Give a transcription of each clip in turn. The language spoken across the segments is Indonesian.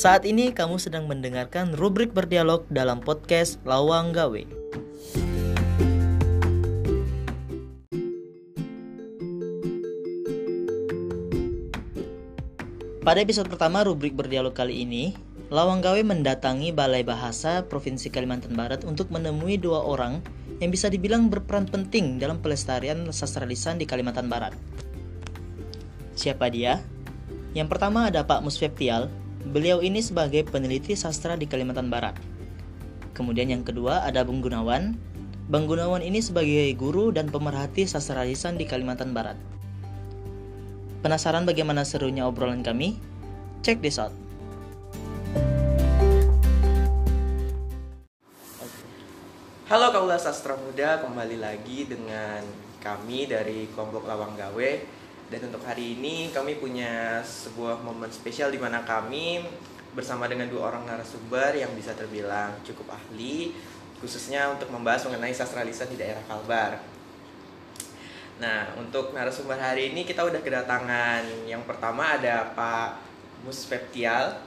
Saat ini kamu sedang mendengarkan rubrik berdialog dalam podcast Lawang Gawe. Pada episode pertama rubrik berdialog kali ini, Lawang Gawe mendatangi Balai Bahasa Provinsi Kalimantan Barat untuk menemui dua orang yang bisa dibilang berperan penting dalam pelestarian sastra lisan di Kalimantan Barat. Siapa dia? Yang pertama ada Pak Musfeptial. Beliau ini sebagai peneliti sastra di Kalimantan Barat. Kemudian yang kedua ada Bung Gunawan. Bang Gunawan ini sebagai guru dan pemerhati sastra lisan di Kalimantan Barat. Penasaran bagaimana serunya obrolan kami? Check this out. Halo Kaula Sastra Muda, kembali lagi dengan kami dari kelompok Lawang Gawe. Dan untuk hari ini kami punya sebuah momen spesial di mana kami bersama dengan dua orang narasumber yang bisa terbilang cukup ahli, khususnya untuk membahas mengenai sastra lisan di daerah Kalbar. Nah, untuk narasumber hari ini kita udah kedatangan yang pertama ada Pak Musfeptial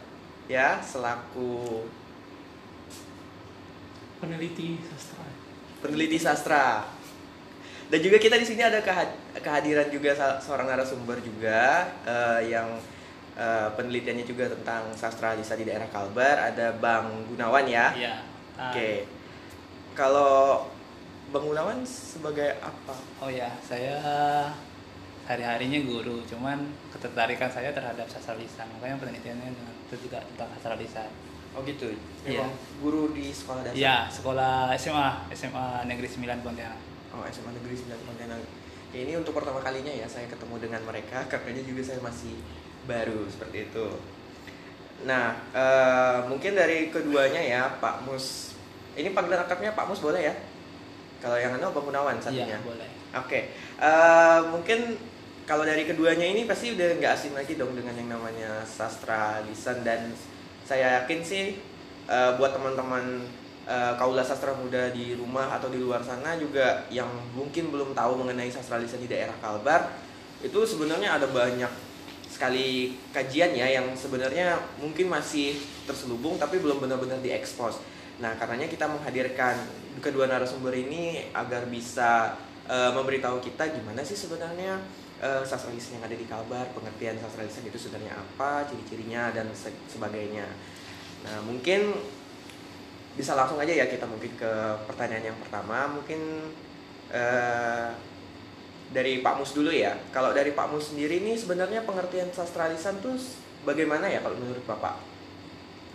ya selaku peneliti sastra. peneliti sastra. Dan juga kita di sini ada kehad- kehadiran juga seorang narasumber juga eh, yang eh, penelitiannya juga tentang sastra lisan di daerah Kalbar. Ada Bang Gunawan ya. Iya. Oke. Kalau Bang Gunawan sebagai apa? Oh ya, saya hari-harinya guru, cuman ketertarikan saya terhadap sastra lisan, makanya penelitiannya itu juga tentang sastra lisan. Oh gitu. Iya. Memang guru di sekolah dasar. Iya, sekolah SMA, SMA Negeri 9 Pontianak. Oh, SMA Negeri 9 Pontianak. Ya, ini untuk pertama kalinya ya saya ketemu dengan mereka karena juga saya masih baru seperti itu. Nah, eh, mungkin dari keduanya ya Pak Mus. Ini panggilan akrabnya Pak Mus boleh ya? Kalau yang anu Bang Gunawan satunya. Iya, boleh. Oke, eh, mungkin kalau dari keduanya ini pasti udah nggak asing lagi dong dengan yang namanya sastra lisan dan saya yakin sih eh, buat teman-teman eh, kaula sastra muda di rumah atau di luar sana juga yang mungkin belum tahu mengenai sastra lisan di daerah Kalbar itu sebenarnya ada banyak sekali kajian ya yang sebenarnya mungkin masih terselubung tapi belum benar-benar diekspos. Nah, karenanya kita menghadirkan kedua narasumber ini agar bisa eh, memberitahu kita gimana sih sebenarnya eh, sastra lisan yang ada di Kalbar, pengertian sastra lisan itu sebenarnya apa, ciri-cirinya dan se- sebagainya. Nah, mungkin bisa langsung aja ya kita mungkin ke pertanyaan yang pertama, mungkin eh, dari Pak Mus dulu ya. Kalau dari Pak Mus sendiri ini sebenarnya pengertian sastra lisan tuh bagaimana ya kalau menurut Bapak?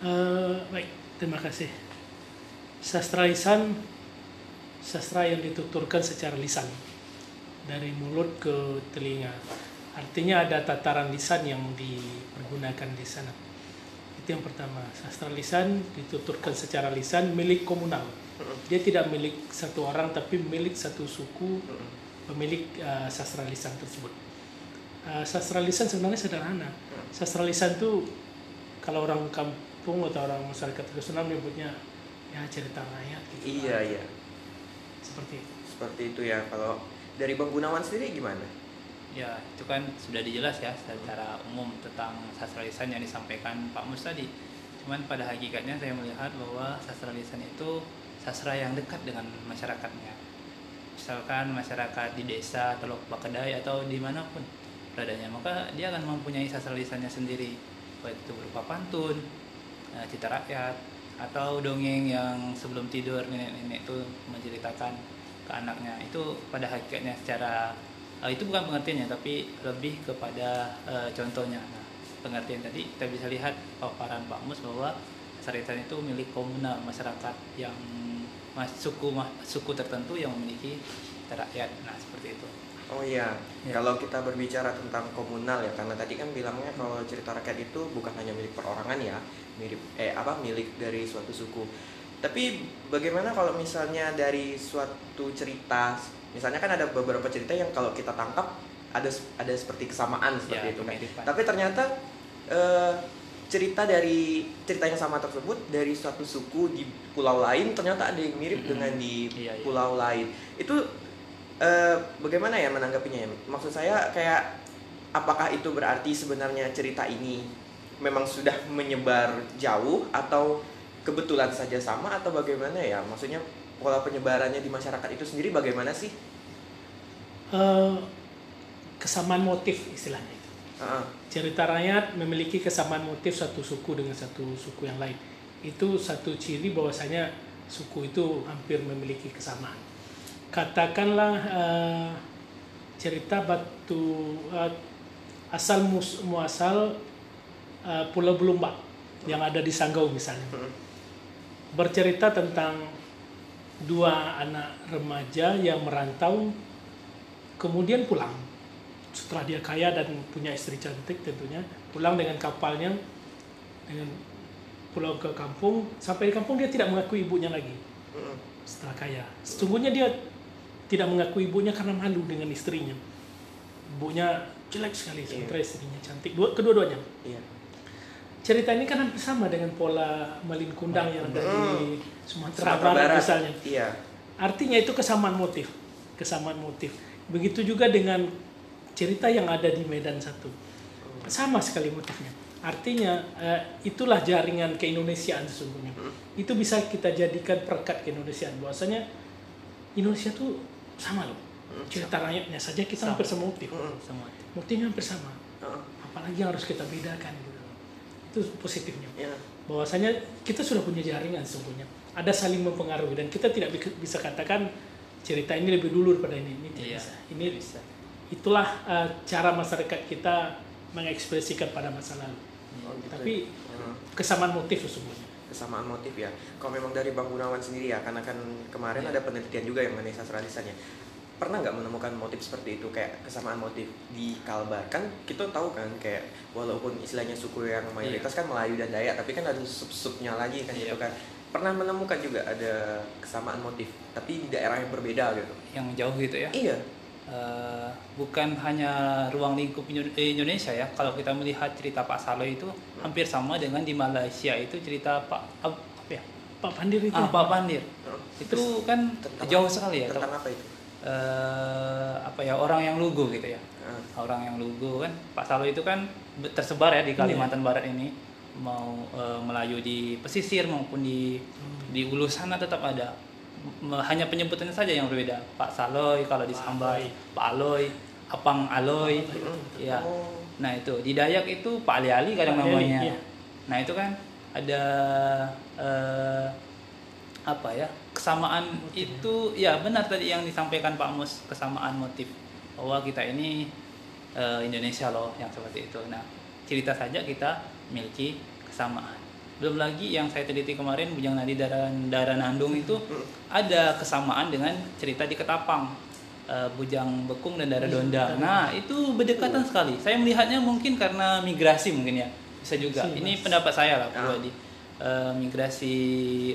Eh, baik, terima kasih. Sastra lisan, sastra yang dituturkan secara lisan dari mulut ke telinga. Artinya ada tataran lisan yang dipergunakan di sana. Itu yang pertama. Sastra lisan dituturkan secara lisan milik komunal. Dia tidak milik satu orang tapi milik satu suku pemilik uh, sastra lisan tersebut. Uh, sastra lisan sebenarnya sederhana. Sastra lisan itu kalau orang kampung atau orang masyarakat tradisional menyebutnya ya cerita rakyat gitu. Iya, iya. Seperti itu. Seperti itu ya. Kalau dari Bang Gunawan sendiri gimana? Ya, itu kan sudah dijelas ya secara umum tentang sastra lisan yang disampaikan Pak Mus tadi. Cuman pada hakikatnya saya melihat bahwa sastra lisan itu sastra yang dekat dengan masyarakatnya. Misalkan masyarakat di desa, Teluk Bakedai atau di mana pun beradanya, maka dia akan mempunyai sastra lisannya sendiri, baik itu berupa pantun, eh, cita rakyat, atau dongeng yang sebelum tidur nenek-nenek itu menceritakan ke anaknya. Itu pada hakikatnya secara eh, itu bukan pengertiannya tapi lebih kepada eh, contohnya. Nah, pengertian tadi kita bisa lihat paparan Pak Mus bahwa Saritan itu milik komunal masyarakat yang mas, suku ma- suku tertentu yang memiliki rakyat. Nah, seperti itu. Oh iya, Ya. kalau kita berbicara tentang komunal ya, karena tadi kan bilangnya kalau cerita rakyat itu bukan hanya milik perorangan ya, mirip eh apa milik dari suatu suku. Tapi bagaimana kalau misalnya dari suatu cerita, misalnya kan ada beberapa cerita yang kalau kita tangkap ada ada seperti kesamaan seperti Ya, itu kan. Tapi ternyata eh, cerita dari cerita yang sama tersebut dari suatu suku di pulau lain ternyata ada yang mirip Mm-mm. dengan di Iya, iya. pulau lain. Itu eh, bagaimana ya menanggapinya? ya? Maksud saya kayak apakah itu berarti sebenarnya cerita ini memang sudah menyebar jauh atau kebetulan saja sama atau bagaimana ya? Maksudnya pola penyebarannya di masyarakat itu sendiri bagaimana sih? Eh, kesamaan motif istilahnya itu. Ah, Cerita rakyat memiliki kesamaan motif satu suku dengan satu suku yang lain. Itu satu ciri bahwasanya suku itu hampir memiliki kesamaan. Katakanlah eh, cerita batu eh, asal mus, muasal eh, Pulau Belumbak yang ada di Sanggau misalnya. Bercerita tentang dua anak remaja yang merantau kemudian pulang. Setelah dia kaya dan punya istri cantik tentunya pulang dengan kapalnya dengan pulau ke kampung. Sampai di kampung dia tidak mengakui ibunya lagi. Setelah kaya. Sesungguhnya dia tidak mengakui ibunya karena malu dengan istrinya. Ibunya jelek sekali Iya. sementara istrinya cantik. Dua kedua-duanya. Iya. Cerita ini kan hampir sama dengan pola Malin Kundang yang ada di Sumatera, Sumatera Barat, misalnya Iya. Artinya itu kesamaan motif, kesamaan motif. Begitu juga dengan cerita yang ada di Medan satu, sama sekali motifnya. Artinya eh, itulah jaringan keindonesiaan sesungguhnya. Itu bisa kita jadikan perekat keindonesiaan. Bahwasanya Indonesia tuh sama loh. Cerita rakyatnya saja kita hampir semotif. Mm, semua Motifnya hampir sama. ah, Apalagi yang harus kita bedakan gitu. Itu positifnya iya. bahwasanya kita sudah punya jaringan sesungguhnya ada saling mempengaruhi dan kita tidak bi- bisa katakan cerita ini lebih dulu daripada ini ini tidak Iya. bisa ini bisa itulah uh, cara masyarakat kita mengekspresikan pada masa lalu Oh, gitu tapi ya. Kesamaan motif sesungguhnya kesamaan motif ya. Kalau memang dari Bang Gunawan sendiri ya, karena kan kemarin Iya. ada penelitian juga yang mengenai sastra. Pernah nggak menemukan motif seperti itu kayak kesamaan motif di Kalbar? Kan kita tahu kan kayak walaupun istilahnya suku yang mayoritas kan Melayu dan Dayak, tapi kan ada sub-subnya lagi kan Iya. gitu kan. Pernah menemukan juga ada kesamaan motif, tapi di daerah yang berbeda gitu. yang jauh gitu ya Iya. Eh, bukan hanya ruang lingkup eh, Indonesia ya kalau kita melihat cerita Pak Salo itu hampir sama dengan di Malaysia itu cerita Pak apa ya Pak Pandir itu ah, Pak Pandir Heeh. itu kan Tentang jauh sekali ya Tentang apa itu? Eh, apa ya orang yang lugu gitu ya. Ah, orang yang lugu kan. Pak Salo itu kan tersebar ya di Kalimantan Barat ini. Mau eh, Melayu di pesisir maupun di di ulu sana tetap ada. M- hanya penyebutannya saja yang berbeda. Pak Saloy kalau di Aloy. Pak Aloy Apang Aloy. Ya Oh. nah itu. Di Dayak itu Pak Ali Ali kadang Pak Ali Ali, namanya. iya. nah itu kan ada eh, apa ya kesamaan itu ya benar tadi yang disampaikan Pak Mus kesamaan motif. Bahwa kita ini eh, Indonesia loh yang seperti itu. Nah cerita saja kita miliki kesamaan. Belum lagi yang saya teliti kemarin Bujang Nadi Daran Daran Nandung itu ada kesamaan dengan cerita di Ketapang eh, Bujang Bekung dan Dara Donda nah itu berdekatan sekali. Saya melihatnya mungkin karena migrasi mungkin ya. Bisa juga. Si, ini Mas. pendapat saya lah Ah. pribadi Eh, migrasi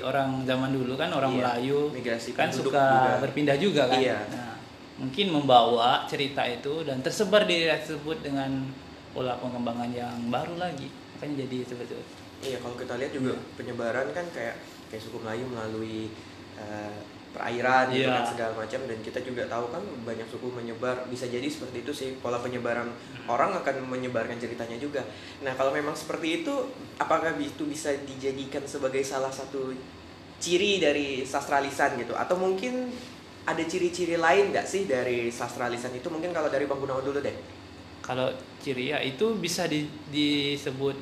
orang zaman dulu kan orang Iya, Melayu migrasi kan suka juga. berpindah juga kan Iya. nah mungkin membawa cerita itu dan tersebar di daerah tersebut dengan pola pengembangan yang baru lagi makanya jadi seperti itu Iya, kalau kita lihat juga penyebaran kan kayak kayak suku Melayu melalui eh, perairan gitu Iya. kan segala macam dan kita juga tahu kan banyak suku menyebar bisa jadi seperti itu sih pola penyebaran orang akan menyebarkan ceritanya juga. Nah, kalau memang seperti itu apakah itu bisa dijadikan sebagai salah satu ciri dari sastra lisan gitu atau mungkin ada ciri-ciri lain nggak sih dari sastra lisan itu mungkin kalau dari Bang Gunawan dulu deh. kalau ciri ya itu bisa di- disebut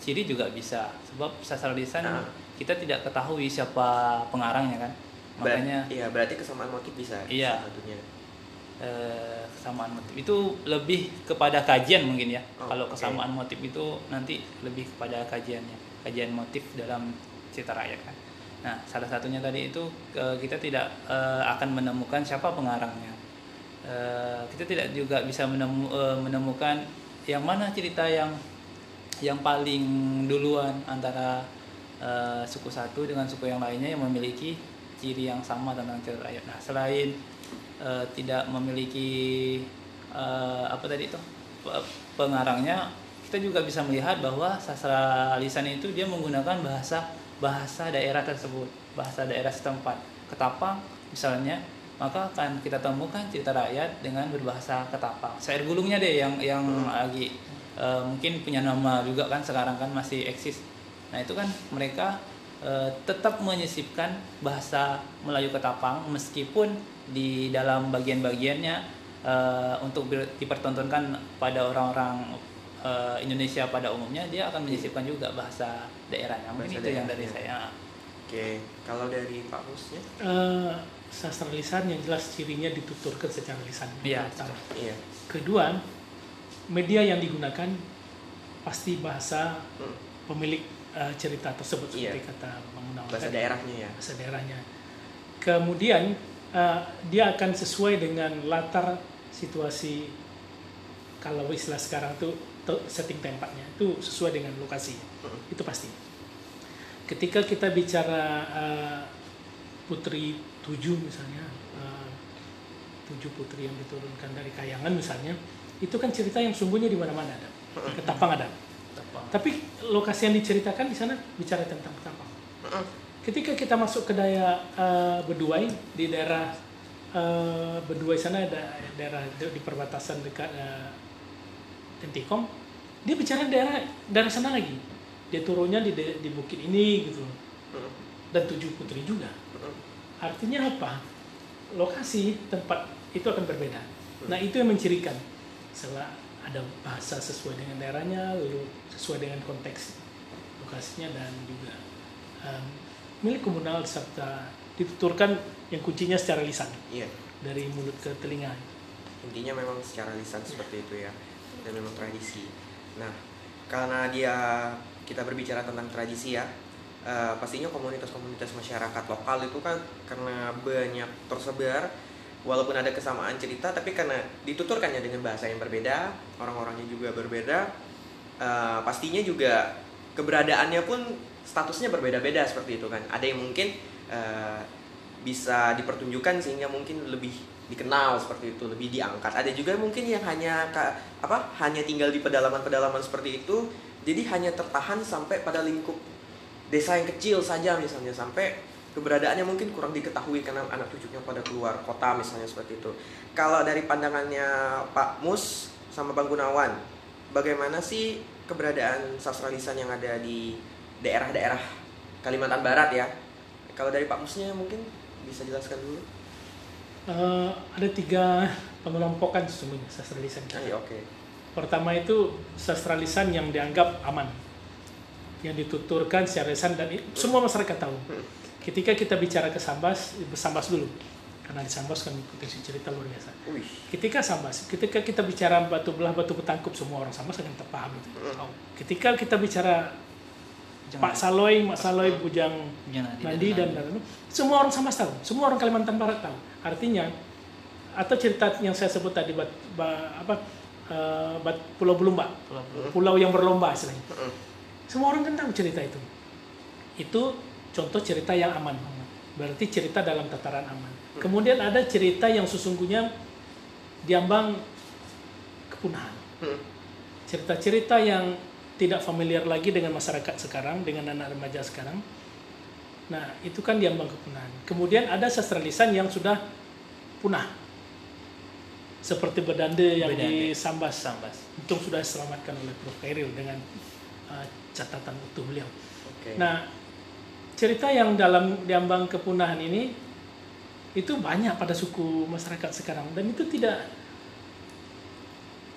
ciri juga bisa sebab sastra lisan Ah. kita tidak ketahui siapa pengarangnya kan Ber- makanya iya berarti kesamaan motif bisa Iya. salah satunya. eh, kesamaan motif. Itu lebih kepada kajian mungkin ya. Oh, kalau kesamaan motif itu nanti lebih kepada kajiannya. Kajian motif dalam cerita rakyat kan. Nah salah satunya tadi itu eh, kita tidak eh, akan menemukan siapa pengarangnya. Eh, kita tidak juga bisa menemu, eh, menemukan yang mana cerita yang yang paling duluan antara eh, suku satu dengan suku yang lainnya yang memiliki ciri yang sama tentang cerita rakyat. Nah, selain eh, tidak memiliki eh, apa tadi itu pe- pengarangnya, kita juga bisa melihat bahwa sastra lisan itu dia menggunakan bahasa bahasa daerah tersebut, bahasa daerah setempat. Ketapang misalnya, maka akan kita temukan cerita rakyat dengan berbahasa Ketapang. Syair gulungnya deh yang yang lagi eh, mungkin punya nama juga kan sekarang kan masih eksis nah itu kan mereka eh, tetap menyisipkan bahasa Melayu Ketapang meskipun di dalam bagian-bagiannya eh, untuk dipertontonkan pada orang-orang eh, Indonesia pada umumnya dia akan menyisipkan juga bahasa daerahnya mungkin Bahasa itu yang dari daerahnya. saya Oke, kalau dari Pak Musnya? Eh, sastra lisan yang jelas cirinya dituturkan secara lisan. Iya. Iya. Kedua, media yang digunakan pasti bahasa Hmm. pemilik eh, cerita tersebut Iya. seperti kata Bang Munawar Bahasa tadi. daerahnya ya. bahasa daerahnya. Kemudian eh, dia akan sesuai dengan latar situasi kalau istilah sekarang tuh te- setting tempatnya itu sesuai dengan lokasi Hmm. itu pasti. Ketika kita bicara eh, putri tujuh misalnya eh, tujuh putri yang diturunkan dari kayangan misalnya itu kan cerita yang sungguhnya di mana-mana ada Ketapang ada. Tapi lokasi yang diceritakan di sana bicara tentang Ketapang. Mm-mm. Ketika kita masuk ke daya eh, Beduai di daerah eh, Beduai sana ada daerah di, perbatasan dekat eh, Tentikom, dia bicara daerah daerah sana lagi. Dia turunnya di di bukit ini gitu loh. Mm-mm. dan tujuh putri juga. Mm-mm. Artinya apa? Lokasi tempat itu akan berbeda. Nah itu yang mencirikan. Setelah ada bahasa sesuai dengan daerahnya, lalu sesuai dengan konteks lokasinya dan juga um, milik komunal serta dituturkan yang kuncinya secara lisan Iya. dari mulut ke telinga. Intinya memang secara lisan seperti itu ya. Dan memang tradisi. Nah, karena dia kita berbicara tentang tradisi ya, eh, pastinya komunitas-komunitas masyarakat lokal itu kan karena banyak tersebar walaupun ada kesamaan cerita tapi karena dituturkannya dengan bahasa yang berbeda orang-orangnya juga berbeda eh, pastinya juga keberadaannya pun statusnya berbeda-beda seperti itu kan. Ada yang mungkin eh, bisa dipertunjukkan sehingga mungkin lebih dikenal seperti itu lebih diangkat. Ada juga mungkin yang hanya apa hanya tinggal di pedalaman-pedalaman seperti itu jadi hanya tertahan sampai pada lingkup desa yang kecil saja misalnya sampai keberadaannya mungkin kurang diketahui karena anak cucunya pada keluar kota misalnya seperti itu. Kalau dari pandangannya Pak Mus sama Bang Gunawan, bagaimana sih keberadaan sastra lisan yang ada di daerah-daerah Kalimantan Barat ya? Kalau dari Pak Musnya mungkin bisa jelaskan dulu. Eh, ada tiga pengelompokan sesungguhnya sastra lisan. Ah, ya, oke. Pertama itu sastra lisan yang dianggap aman, yang dituturkan secara lisan dan semua masyarakat tahu. Ketika kita bicara ke Sambas, Sambas dulu, karena di Sambas kan potensi cerita luar biasa. Wih. Ketika Sambas, ketika kita bicara batu belah, batu petangkup, semua orang Sambas akan terpaham itu. Tahu. Ketika kita bicara Pak Saloy, Mak Saloy, Bujang Jangan Nandi dan dan semua orang Sambas tahu, semua orang Kalimantan Barat tahu. Artinya atau cerita yang saya sebut tadi bat, ba- apa eh, bat- Pulau Belumba, pulau yang berlomba istilahnya. Mm-mm. Semua orang kan tahu cerita itu. Itu contoh cerita yang aman. Berarti cerita dalam tataran aman. Kemudian ada cerita yang sesungguhnya diambang kepunahan. Mm. Cerita-cerita yang tidak familiar lagi dengan masyarakat sekarang, dengan anak remaja sekarang. Nah, itu kan diambang kepunahan. Kemudian ada sastra lisan yang sudah punah. Seperti Bedande yang di Bedande. Sambas. Sambas. Untung sudah diselamatkan oleh Prof. Kairil dengan uh, catatan utuh beliau. Oke. Nah, cerita yang dalam diambang kepunahan ini itu banyak pada suku masyarakat sekarang dan itu tidak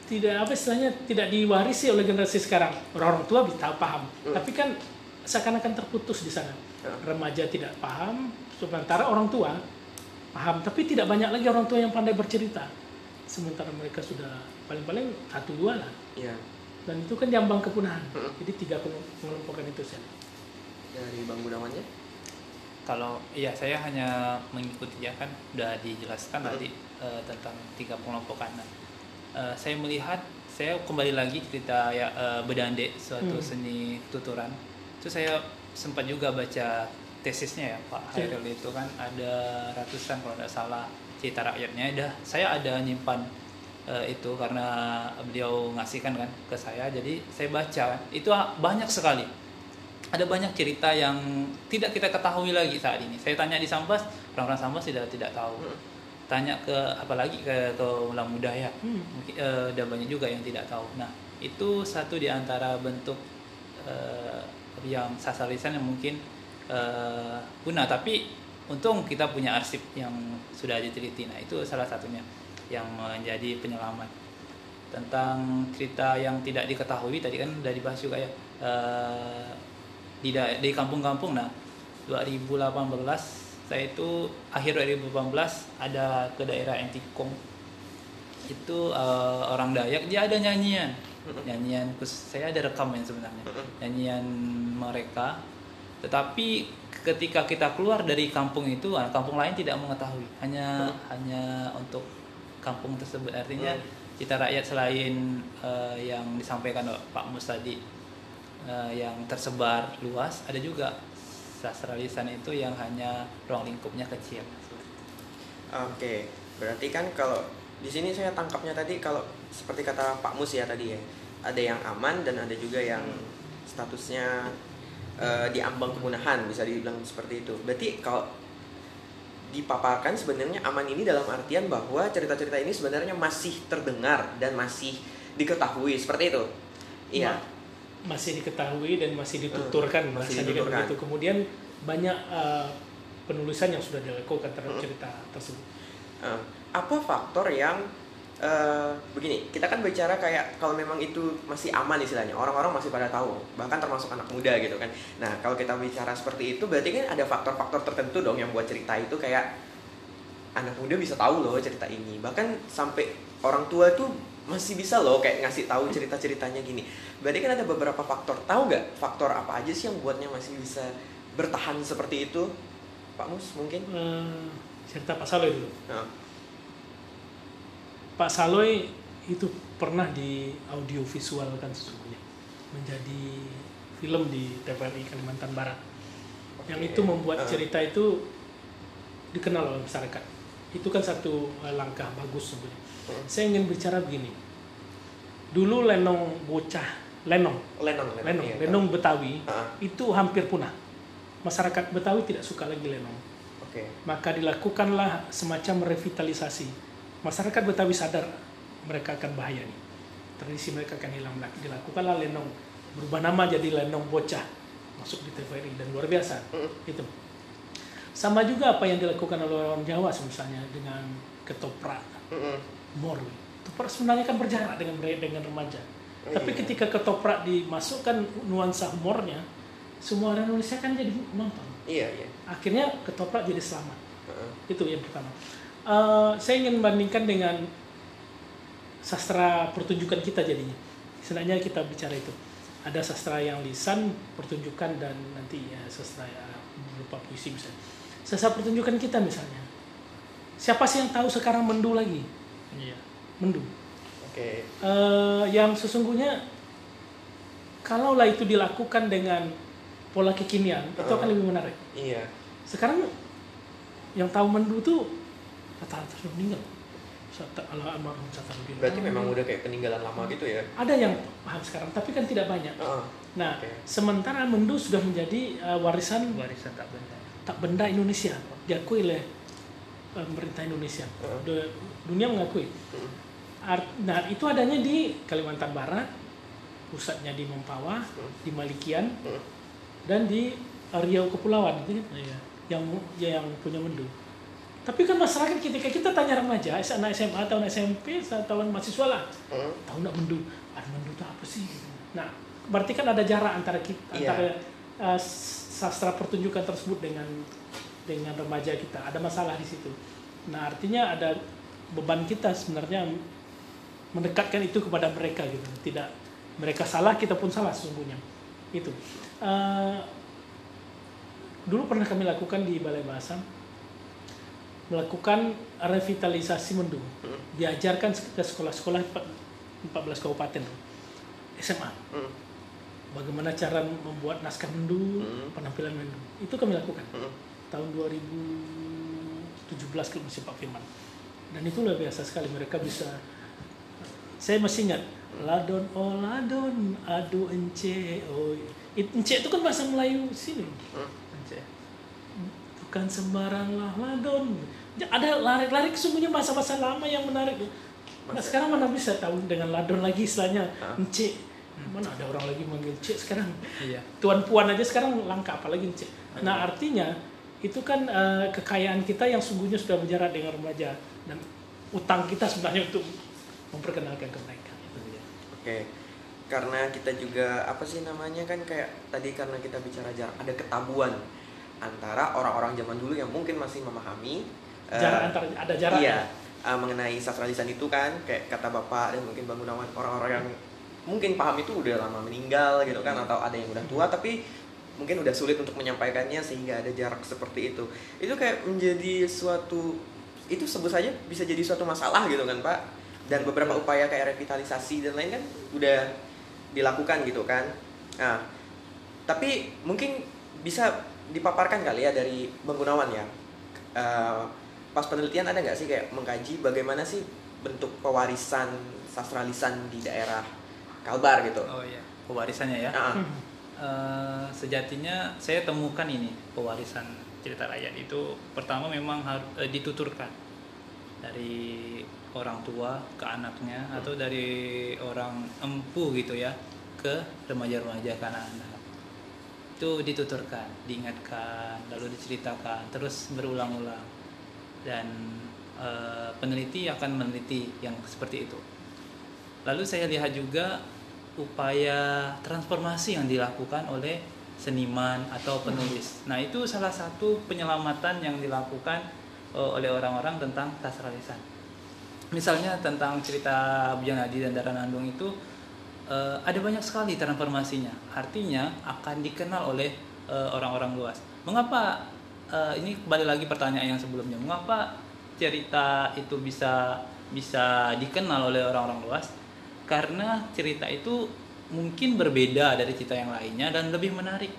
tidak apa istilahnya tidak diwarisi oleh generasi sekarang. Orang-orang tua bisa paham, Hmm. tapi kan seakan-akan terputus di sana. Ya. Remaja tidak paham, sementara orang tua paham, tapi tidak banyak lagi orang tua yang pandai bercerita. Sementara mereka sudah paling-paling satu dua lah Iya. dan itu kan diambang kepunahan. Hmm. Jadi tiga pengelompokan itu saja. Dari Bang Gunawannya? Kalau iya saya hanya mengikuti ya kan udah dijelaskan Hmm. tadi eh, tentang tiga pengelompokan. Nah, eh, saya melihat saya kembali lagi cerita ya eh, Bedande suatu Hmm. seni tuturan. Itu saya sempat juga baca tesisnya ya Pak Ya. Hairil itu kan ada ratusan kalau tidak salah cerita rakyatnya. Dah saya ada nyimpan eh, itu karena beliau ngasihkan kan ke saya. Jadi saya baca itu banyak sekali ada banyak cerita yang tidak kita ketahui lagi saat ini. Saya tanya di Sambas, orang-orang Sambas tidak tidak tahu. Hmm. tanya ke apalagi ke ke ulang muda ya Hmm. mungkin eh, ada banyak juga yang tidak tahu nah itu satu di antara bentuk eh, yang sastra lisan yang mungkin eh, guna tapi untung kita punya arsip yang sudah diteliti nah itu salah satunya yang menjadi penyelamat tentang cerita yang tidak diketahui tadi kan sudah dibahas juga ya Eh, di di kampung-kampung nah 2018 saya itu akhir 2018 ada ke daerah Entikong. Itu eh, orang Dayak dia ada nyanyian. Nyanyian saya ada rekaman sebenarnya. Nyanyian mereka. Tetapi ketika kita keluar dari kampung itu ah, kampung lain tidak mengetahui. Hanya hanya untuk kampung tersebut. Artinya cita rakyat selain eh, yang disampaikan Pak Mus tadi eh, yang tersebar luas ada juga sastra lisan itu yang hanya ruang lingkupnya kecil Oke, berarti kan kalau di sini saya tangkapnya tadi kalau seperti kata Pak Mus ya tadi ya, ada yang aman dan ada juga yang statusnya eh, di ambang kepunahan bisa dibilang seperti itu. Berarti kalau dipaparkan sebenarnya aman ini dalam artian bahwa cerita-cerita ini sebenarnya masih terdengar dan masih diketahui seperti itu. Iya. Ma- masih diketahui dan masih dituturkan Hmm, masih kan dituturkan. begitu. Kemudian banyak uh, penulisan yang sudah dilakukan terhadap Hmm. cerita tersebut. Eh, apa faktor yang eh, begini kita kan bicara kayak kalau memang itu masih aman istilahnya orang-orang masih pada tahu bahkan termasuk anak muda gitu kan nah kalau kita bicara seperti itu berarti kan ada faktor-faktor tertentu dong yang buat cerita itu kayak anak muda bisa tahu loh cerita ini bahkan sampai orang tua tuh masih bisa loh kayak ngasih tahu cerita-ceritanya gini berarti kan ada beberapa faktor tahu nggak faktor apa aja sih yang buatnya masih bisa bertahan seperti itu Pak Mus mungkin Uh, cerita Pak Saloy dulu. Nah, Pak Saloy itu pernah di audio visual kan sesungguhnya menjadi film di TVRI Kalimantan Barat yang Oke. itu membuat Eh. cerita itu dikenal oleh masyarakat itu kan satu eh, langkah bagus sebenarnya. Saya ingin bicara begini dulu lenong bocah lenong Lenong, lenong iya. lenong Betawi Ah, itu hampir punah masyarakat Betawi tidak suka lagi lenong Oke. maka dilakukanlah semacam revitalisasi. Masyarakat Betawi sadar mereka akan bahaya nih. Tradisi mereka akan hilang lagi. Dilakukanlah lenong berubah nama jadi lenong bocah masuk di TVRI dan luar biasa. Mm. Itu. Sama juga apa yang dilakukan oleh orang Jawa misalnya dengan ketoprak Mm-mm. Mor. Ketoprak sebenarnya kan berjarak dengan dengan remaja. Tapi Iya. ketika ketoprak dimasukkan nuansa humornya, semua orang Indonesia kan jadi nonton Iya, iya. akhirnya ketoprak jadi selamat Heeh. itu yang pertama Eh, saya ingin bandingkan dengan sastra pertunjukan kita jadinya sebenarnya kita bicara itu ada sastra yang lisan pertunjukan dan nanti ya sastra ya, berupa puisi misalnya sastra pertunjukan kita misalnya siapa sih yang tahu sekarang mendu lagi iya mendu Oke. Eh, yang sesungguhnya kalaulah itu dilakukan dengan pola kekinian itu akan Uh. lebih menarik Iya. sekarang yang tahu mendu tuh rata-rata sudah meninggal almarhum Satarudin. Berarti memang udah kayak peninggalan lama gitu ya. ada yang paham sekarang tapi kan tidak banyak Heeh. nah Oke. sementara mendu sudah menjadi uh, warisan warisan tak benda tak benda Indonesia diakui oleh uh, pemerintah Indonesia Heeh. Du- dunia mengakui Mm. Art- nah itu adanya di Kalimantan Barat pusatnya di Mempawah Hmm. di Malikian Mm. dan di uh, Riau Kepulauan itu kan iya yang yang punya mendu. Tapi kan masyarakat ketika kita tanya remaja, anak SMA tahun SMP, tahun mahasiswa lah, tahu nggak mendu? Ada mendu itu apa sih? Nah, berarti kan ada jarak antara kita, Iya. antara uh, sastra pertunjukan tersebut dengan dengan remaja kita. Ada masalah di situ. Nah, artinya ada beban kita sebenarnya mendekatkan itu kepada mereka gitu. Tidak mereka salah, kita pun salah sesungguhnya. Itu. Uh, dulu pernah kami lakukan di Balai Bahasa melakukan revitalisasi mendu. Hmm. Diajarkan ke sekolah-sekolah empat- 14 kabupaten SMA. Bagaimana cara membuat naskah mendu, Hmm. penampilan mendu. Itu kami lakukan Mm. tahun 2017 kalau masih Pak Firman. Dan itu luar biasa sekali mereka bisa saya masih ingat ladon oh ladon adu ence oh ence itu kan bahasa Melayu sini. Mm. Ence. bukan sembarang lah ladon. Ja- ada lari-lari sesungguhnya masa-masa lama yang menarik. Nah sekarang mana bisa tahu dengan ladon lagi istilahnya? Encik. Mana ada orang lagi manggil cik sekarang? Iya. tuan puan aja sekarang langka apalagi encik. Nah artinya itu kan eh, kekayaan kita yang sungguhnya sudah berjarak dengan remaja dan utang kita sebenarnya untuk memperkenalkan ke mereka Oke, karena kita juga apa sih namanya kan kayak tadi karena kita bicara jarak ada ketabuhan antara orang-orang zaman dulu yang mungkin masih memahami eh, jarak antar ada jarak iya eh, mengenai sastra lisan itu kan kayak kata bapak dan mungkin bang Gunawan orang-orang yang mungkin paham itu udah lama meninggal gitu kan atau ada yang udah tua tapi mungkin udah sulit untuk menyampaikannya sehingga ada jarak seperti itu. Itu kayak menjadi suatu itu sebut saja bisa jadi suatu masalah gitu kan pak. Dan beberapa upaya kayak revitalisasi dan lain kan udah dilakukan gitu kan. Nah tapi mungkin bisa dipaparkan kali ya dari Bang Gunawan ya. Eh, pas penelitian ada nggak sih kayak mengkaji bagaimana sih bentuk pewarisan sastra lisan di daerah Kalbar gitu? Oh iya, pewarisannya ya. Ah, Eh, sejatinya saya temukan ini pewarisan cerita rakyat itu pertama memang harus dituturkan. Dari orang tua ke anaknya Hmm. atau dari orang empu gitu ya ke remaja-remaja ke anak-anak. Itu dituturkan diingatkan lalu diceritakan terus berulang-ulang. Dan eh, peneliti akan meneliti yang seperti itu. Lalu saya lihat juga upaya transformasi yang dilakukan oleh seniman atau penulis. Nah, itu salah satu penyelamatan yang dilakukan eh, oleh orang-orang tentang sastra lisan. Misalnya tentang cerita Bujang Adi dan Dara Nandung itu eh, ada banyak sekali transformasinya. Artinya akan dikenal oleh eh, orang-orang luas. Mengapa eh, ini kembali lagi pertanyaan yang sebelumnya. Mengapa cerita itu bisa bisa dikenal oleh orang-orang luas? karena cerita itu mungkin berbeda dari cerita yang lainnya dan lebih menarik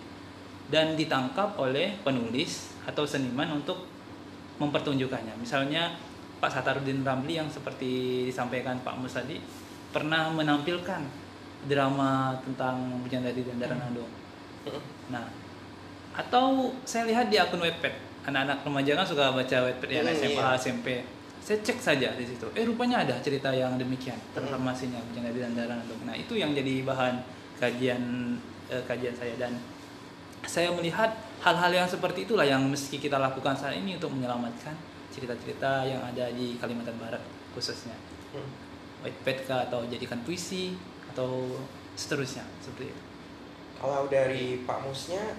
dan ditangkap oleh penulis atau seniman untuk mempertunjukkannya. Misalnya Pak Satarudin Ramli yang seperti disampaikan Pak Mus tadi pernah menampilkan drama tentang Bujang Dari dan Dara Nandung. Nah, atau saya lihat di akun Wattpad, anak-anak remaja kan suka baca Wattpad ya, Hmm, SMA, iya. SMP. Saya cek saja di situ. Eh rupanya ada cerita yang demikian, transformasinya Bujang Dari dan Dara Nandung. Nah, itu yang jadi bahan kajian eh, kajian saya dan saya melihat hal-hal yang seperti itulah yang mesti kita lakukan saat ini untuk menyelamatkan cerita-cerita yang ada di Kalimantan Barat khususnya. Hmm. Wattpad kah atau jadikan puisi atau seterusnya seperti itu. kalau dari Pak Musnya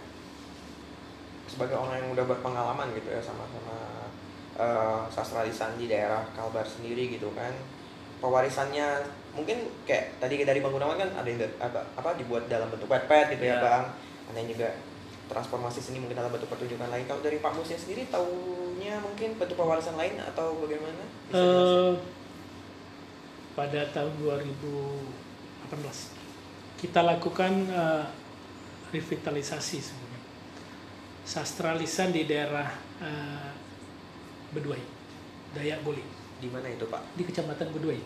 sebagai orang yang udah berpengalaman gitu ya sama-sama eh, sastra lisan di daerah Kalbar sendiri gitu kan. Pewarisannya mungkin kayak tadi dari Bang Gunawan kan ada yang apa, apa dibuat dalam bentuk pet gitu ya Iya. Bang. Ada yang juga transformasi seni mungkin dalam bentuk pertunjukan lain. Kalau dari Pak Musnya sendiri taunya mungkin bentuk pewarisan lain atau bagaimana? Bisa? Eh, pada tahun 2018 kita lakukan eh, revitalisasi sebenarnya. Sastra lisan di daerah eh, Beduai Dayak Goli di mana itu Pak? Di kecamatan Beduai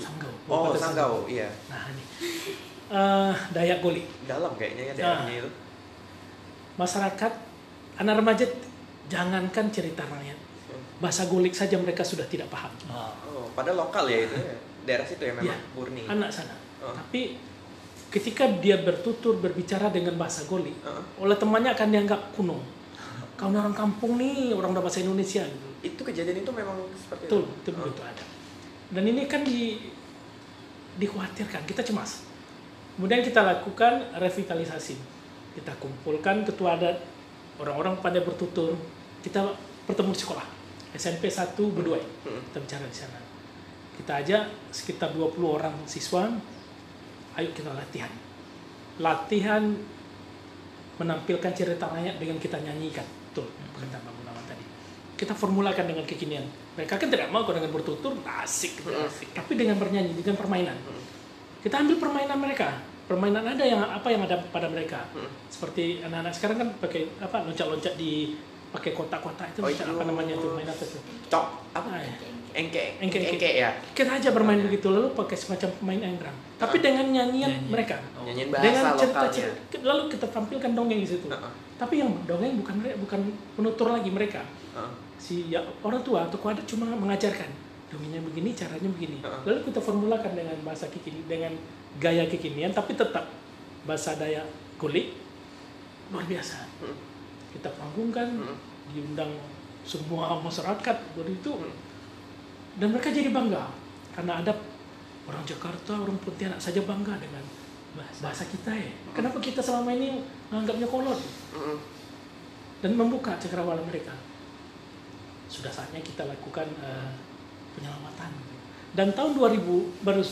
Sanggau. Oh Sanggau. Iya. Nah ini. Eh, Dayak Goli dalam kayaknya ya Nah. daerahnya itu. masyarakat anak remaja jangankan cerita rakyat. Bahasa golik saja mereka sudah tidak paham. Oh, padahal lokal ya itu ya. Daerah situ ya memang Iya. murni. anak sana. Oh. tapi ketika dia bertutur berbicara dengan bahasa golik Heeh. oleh temannya akan dianggap kuno. Kau orang kampung nih orang udah bahasa Indonesia gitu Itu kejadian itu memang seperti betul itu. itu Oh. begitu ada. Dan ini kan di dikhawatirkan kita cemas. Kemudian kita lakukan revitalisasi. Kita kumpulkan ketua adat orang-orang pada bertutur. Kita bertemu di sekolah SMP 1 berdua Hmm. kita bicara di sana. Kita ajak sekitar 20 orang siswa ayo kita latihan. Latihan menampilkan cerita rakyat dengan kita nyanyikan. Betul Bang tadi kita formulakan dengan kekinian mereka kan tidak mau kalau dengan bertutur asik gitu, Hmm. asik tapi dengan bernyanyi dengan permainan Hmm. kita ambil permainan mereka permainan ada yang apa yang ada pada mereka Hmm. seperti anak-anak sekarang kan pakai apa loncat-loncat di pakai kotak-kotak itu Oh, itu- apa namanya itu main apa itu Cok apa? Ah, ya. engke Engke, ya kita aja bermain Oke. begitu lalu pakai semacam pemain enggrang tapi Ah. dengan nyanyian Nyanyi. mereka Oh. bahasa dengan cerita lokalnya cerita lalu kita tampilkan dongeng di situ Heeh. tapi yang dongeng bukan mereka bukan penutur lagi mereka Heeh. Si ya, orang tua atau adat cuma mengajarkan dongengnya begini caranya begini Heeh. lalu kita formulakan dengan bahasa kekini dengan gaya kekinian tapi tetap bahasa Dayak kulit luar biasa Hmm. kita panggungkan Hmm. diundang semua masyarakat begitu Hmm. dan mereka jadi bangga karena ada orang Jakarta orang Pontianak saja bangga dengan bahasa kita ya kenapa kita selama ini menganggapnya kolot Mm-mm. dan membuka cakrawala mereka. Sudah saatnya kita lakukan eh, penyelamatan. Dan tahun 2000 baru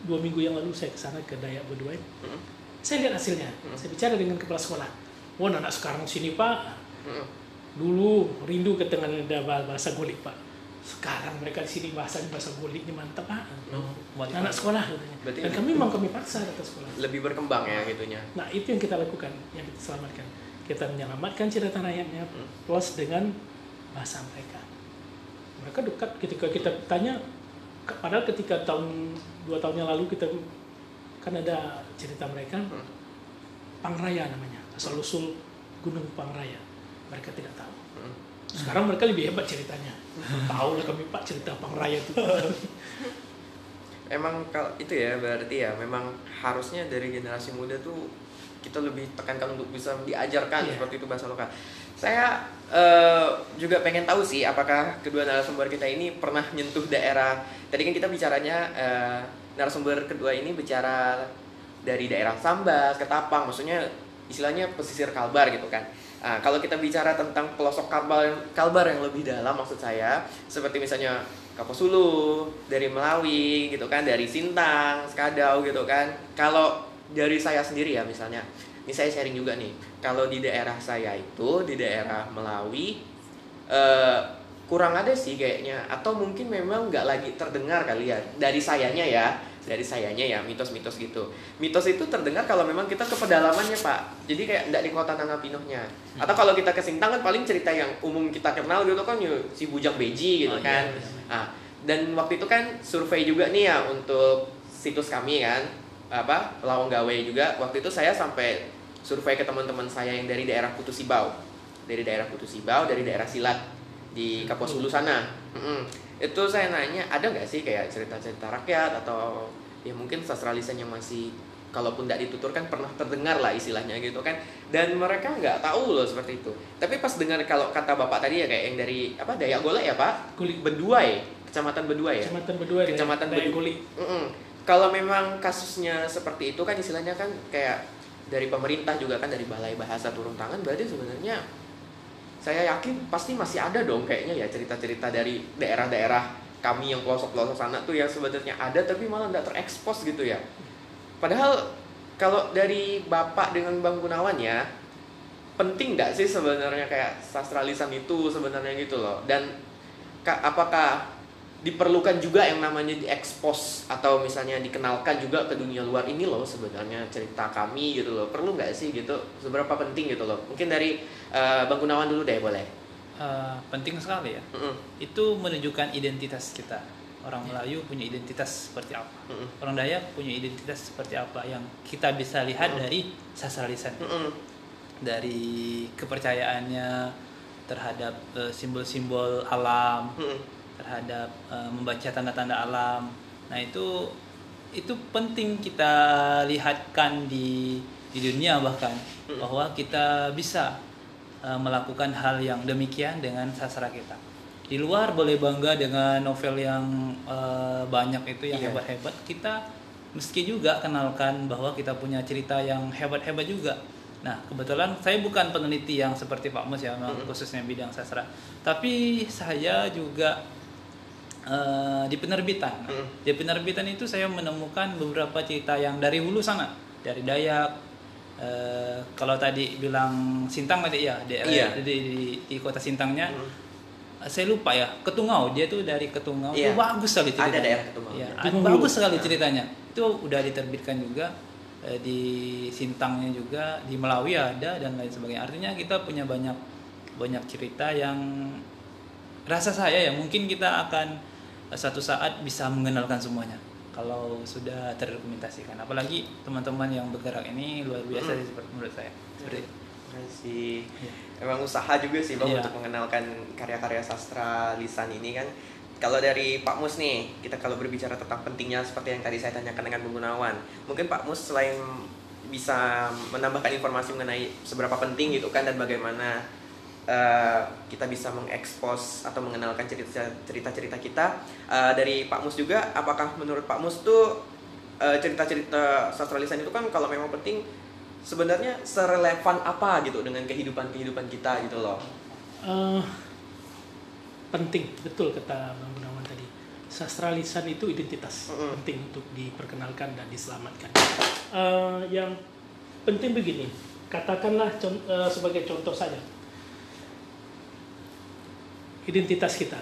dua minggu yang lalu saya ke sana ke Dayak Beduai. Mm-mm. Saya lihat hasilnya. Saya bicara dengan kepala sekolah. Wah anak sekarang sini pak, Mm-mm. dulu rindu ke tengah bahasa golik pak. Sekarang mereka di sini bahasa bahasa goliknya mantap pak. Oh, Balik Anak sekolah katanya. Berarti- Dan kami memang kami paksa kata sekolah. lebih berkembang ya gitunya Nah itu yang kita lakukan, yang kita selamatkan. Kita menyelamatkan cerita rakyatnya Hmm. plus dengan bahasa mereka. Mereka dekat ketika kita tanya, padahal ketika tahun dua tahun yang lalu kita kan ada cerita mereka, Hmm. Pangraya namanya, asal usul Gunung Pangraya. Mereka tidak tahu. Mm. Sekarang mereka lebih hebat ceritanya. Tahu lah kami pak cerita Pangraya itu. emang kalau itu ya berarti ya memang harusnya dari generasi muda tuh kita lebih tekankan untuk bisa diajarkan Iya. seperti itu bahasa lokal. Saya eh, juga pengen tahu sih apakah kedua narasumber kita ini pernah nyentuh daerah. Tadi kan kita bicaranya eh, narasumber kedua ini bicara dari daerah Sambas, Ketapang, maksudnya istilahnya pesisir Kalbar gitu kan. Nah, kalau kita bicara tentang pelosok Kalbar Kalbar yang lebih dalam maksud saya seperti misalnya Kaposulu, dari Melawi gitu kan, dari Sintang, Skadau gitu kan. Kalau dari saya sendiri ya misalnya, ini saya sharing juga nih. Kalau di daerah saya itu di daerah Melawi eh, kurang ada sih kayaknya. Atau mungkin memang nggak lagi terdengar kali ya. Dari sayanya ya. Dari sayanya ya mitos-mitos gitu. Mitos itu terdengar kalau memang kita ke pedalamannya pak. Jadi kayak nggak di kota Nangapinohnya atau kalau kita ke Sintang kan paling cerita yang umum kita kenal gitu kan ya si bujang beji gitu Oh, kan. iya, iya. ah dan waktu itu kan survei juga nih ya untuk situs kami kan apa lawang gawe juga. Waktu itu saya sampai survei ke teman-teman saya yang dari daerah Putusibau dari daerah Putusibau dari daerah Silat di Kapuasulu sana. Mm-mm. itu saya nanya ada nggak sih kayak cerita-cerita rakyat atau ya mungkin sastra lisan yang masih kalaupun tidak dituturkan pernah terdengar lah istilahnya gitu kan. Dan mereka nggak tahu loh seperti itu. Tapi pas dengar kalau kata bapak tadi ya kayak yang dari apa Dayak Golek ya pak? Kulit. Beduai. Kecamatan Beduai ya? Kecamatan Bedua, Kecamatan Dayak. Mm-mm. Kalau memang kasusnya seperti itu kan istilahnya kan kayak dari pemerintah juga kan dari balai bahasa turun tangan berarti sebenarnya saya yakin pasti masih ada dong kayaknya ya cerita-cerita dari daerah-daerah kami yang pelosok-pelosok sana tuh yang sebenarnya ada tapi malah nggak terekspos gitu ya. Padahal kalau dari Bapak dengan Bang Gunawan ya penting nggak sih sebenarnya kayak sastra lisan itu sebenarnya gitu loh dan ka- apakah diperlukan juga yang namanya diekspos atau misalnya dikenalkan juga ke dunia luar ini loh sebenarnya cerita kami gitu loh. Perlu nggak sih gitu? Seberapa penting gitu loh? Mungkin dari eh, bang Gunawan dulu deh boleh. Eh, penting sekali ya. Mm-mm, itu menunjukkan identitas kita. Orang Melayu punya identitas seperti apa. Mm-mm, orang Dayak punya identitas seperti apa yang kita bisa lihat Mm. dari sastra lisan. Mm-mm, dari kepercayaannya terhadap eh, simbol-simbol alam. Mm-mm, terhadap eh, membaca tanda-tanda alam. Nah itu itu penting kita lihatkan di di dunia bahkan Mm. bahwa kita bisa eh, melakukan hal yang demikian dengan sastra kita. Di luar boleh bangga dengan novel yang eh, banyak itu yang Iya. hebat-hebat. Kita meski juga kenalkan bahwa kita punya cerita yang hebat-hebat juga. Nah, kebetulan saya bukan peneliti yang seperti Pak Mus ya, Mm. khususnya bidang sastra. Tapi saya juga eh, di penerbitan. Mm. Di penerbitan itu saya menemukan beberapa cerita yang dari hulu sana, dari Dayak. eh, kalau tadi bilang Sintang tadi ya, di, Iya. di, di, di kota Sintangnya. mm. Eh, Saya lupa ya, Ketungau. Dia tuh dari Ketungau. Iya. Itu bagus sekali Ada ceritanya. daerah Ketungau. Iya, Ya. ada- Ketungau. bagus sekali Ya. ceritanya. Itu udah diterbitkan juga di Sintangnya juga, di Melawi ada dan lain sebagainya. Artinya kita punya banyak banyak cerita yang rasa saya ya mungkin kita akan suatu saat bisa mengenalkan semuanya kalau sudah terdokumentasikan apalagi teman-teman yang bergerak ini luar biasa Hmm. sih seperti menurut saya seperti itu. masih Iya. emang usaha juga sih bang Iya. untuk mengenalkan karya-karya sastra lisan ini kan kalau dari Pak Mus nih kita kalau berbicara tentang pentingnya seperti yang tadi saya tanyakan dengan Bung Gunawan mungkin Pak Mus selain bisa menambahkan informasi mengenai seberapa penting gitu kan dan bagaimana eh, kita bisa mengekspos atau mengenalkan cerita cerita kita. Eh, dari Pak Mus juga apakah menurut Pak Mus tuh eh, cerita-cerita sastra lisan itu kan kalau memang penting sebenarnya serelevan apa gitu dengan kehidupan kehidupan kita gitu loh? Eh, penting betul kata Bang Gunawan tadi. Sastra lisan itu identitas Mm-mm. penting untuk diperkenalkan dan diselamatkan. Eh, yang penting begini katakanlah con- sebagai contoh saja identitas kita.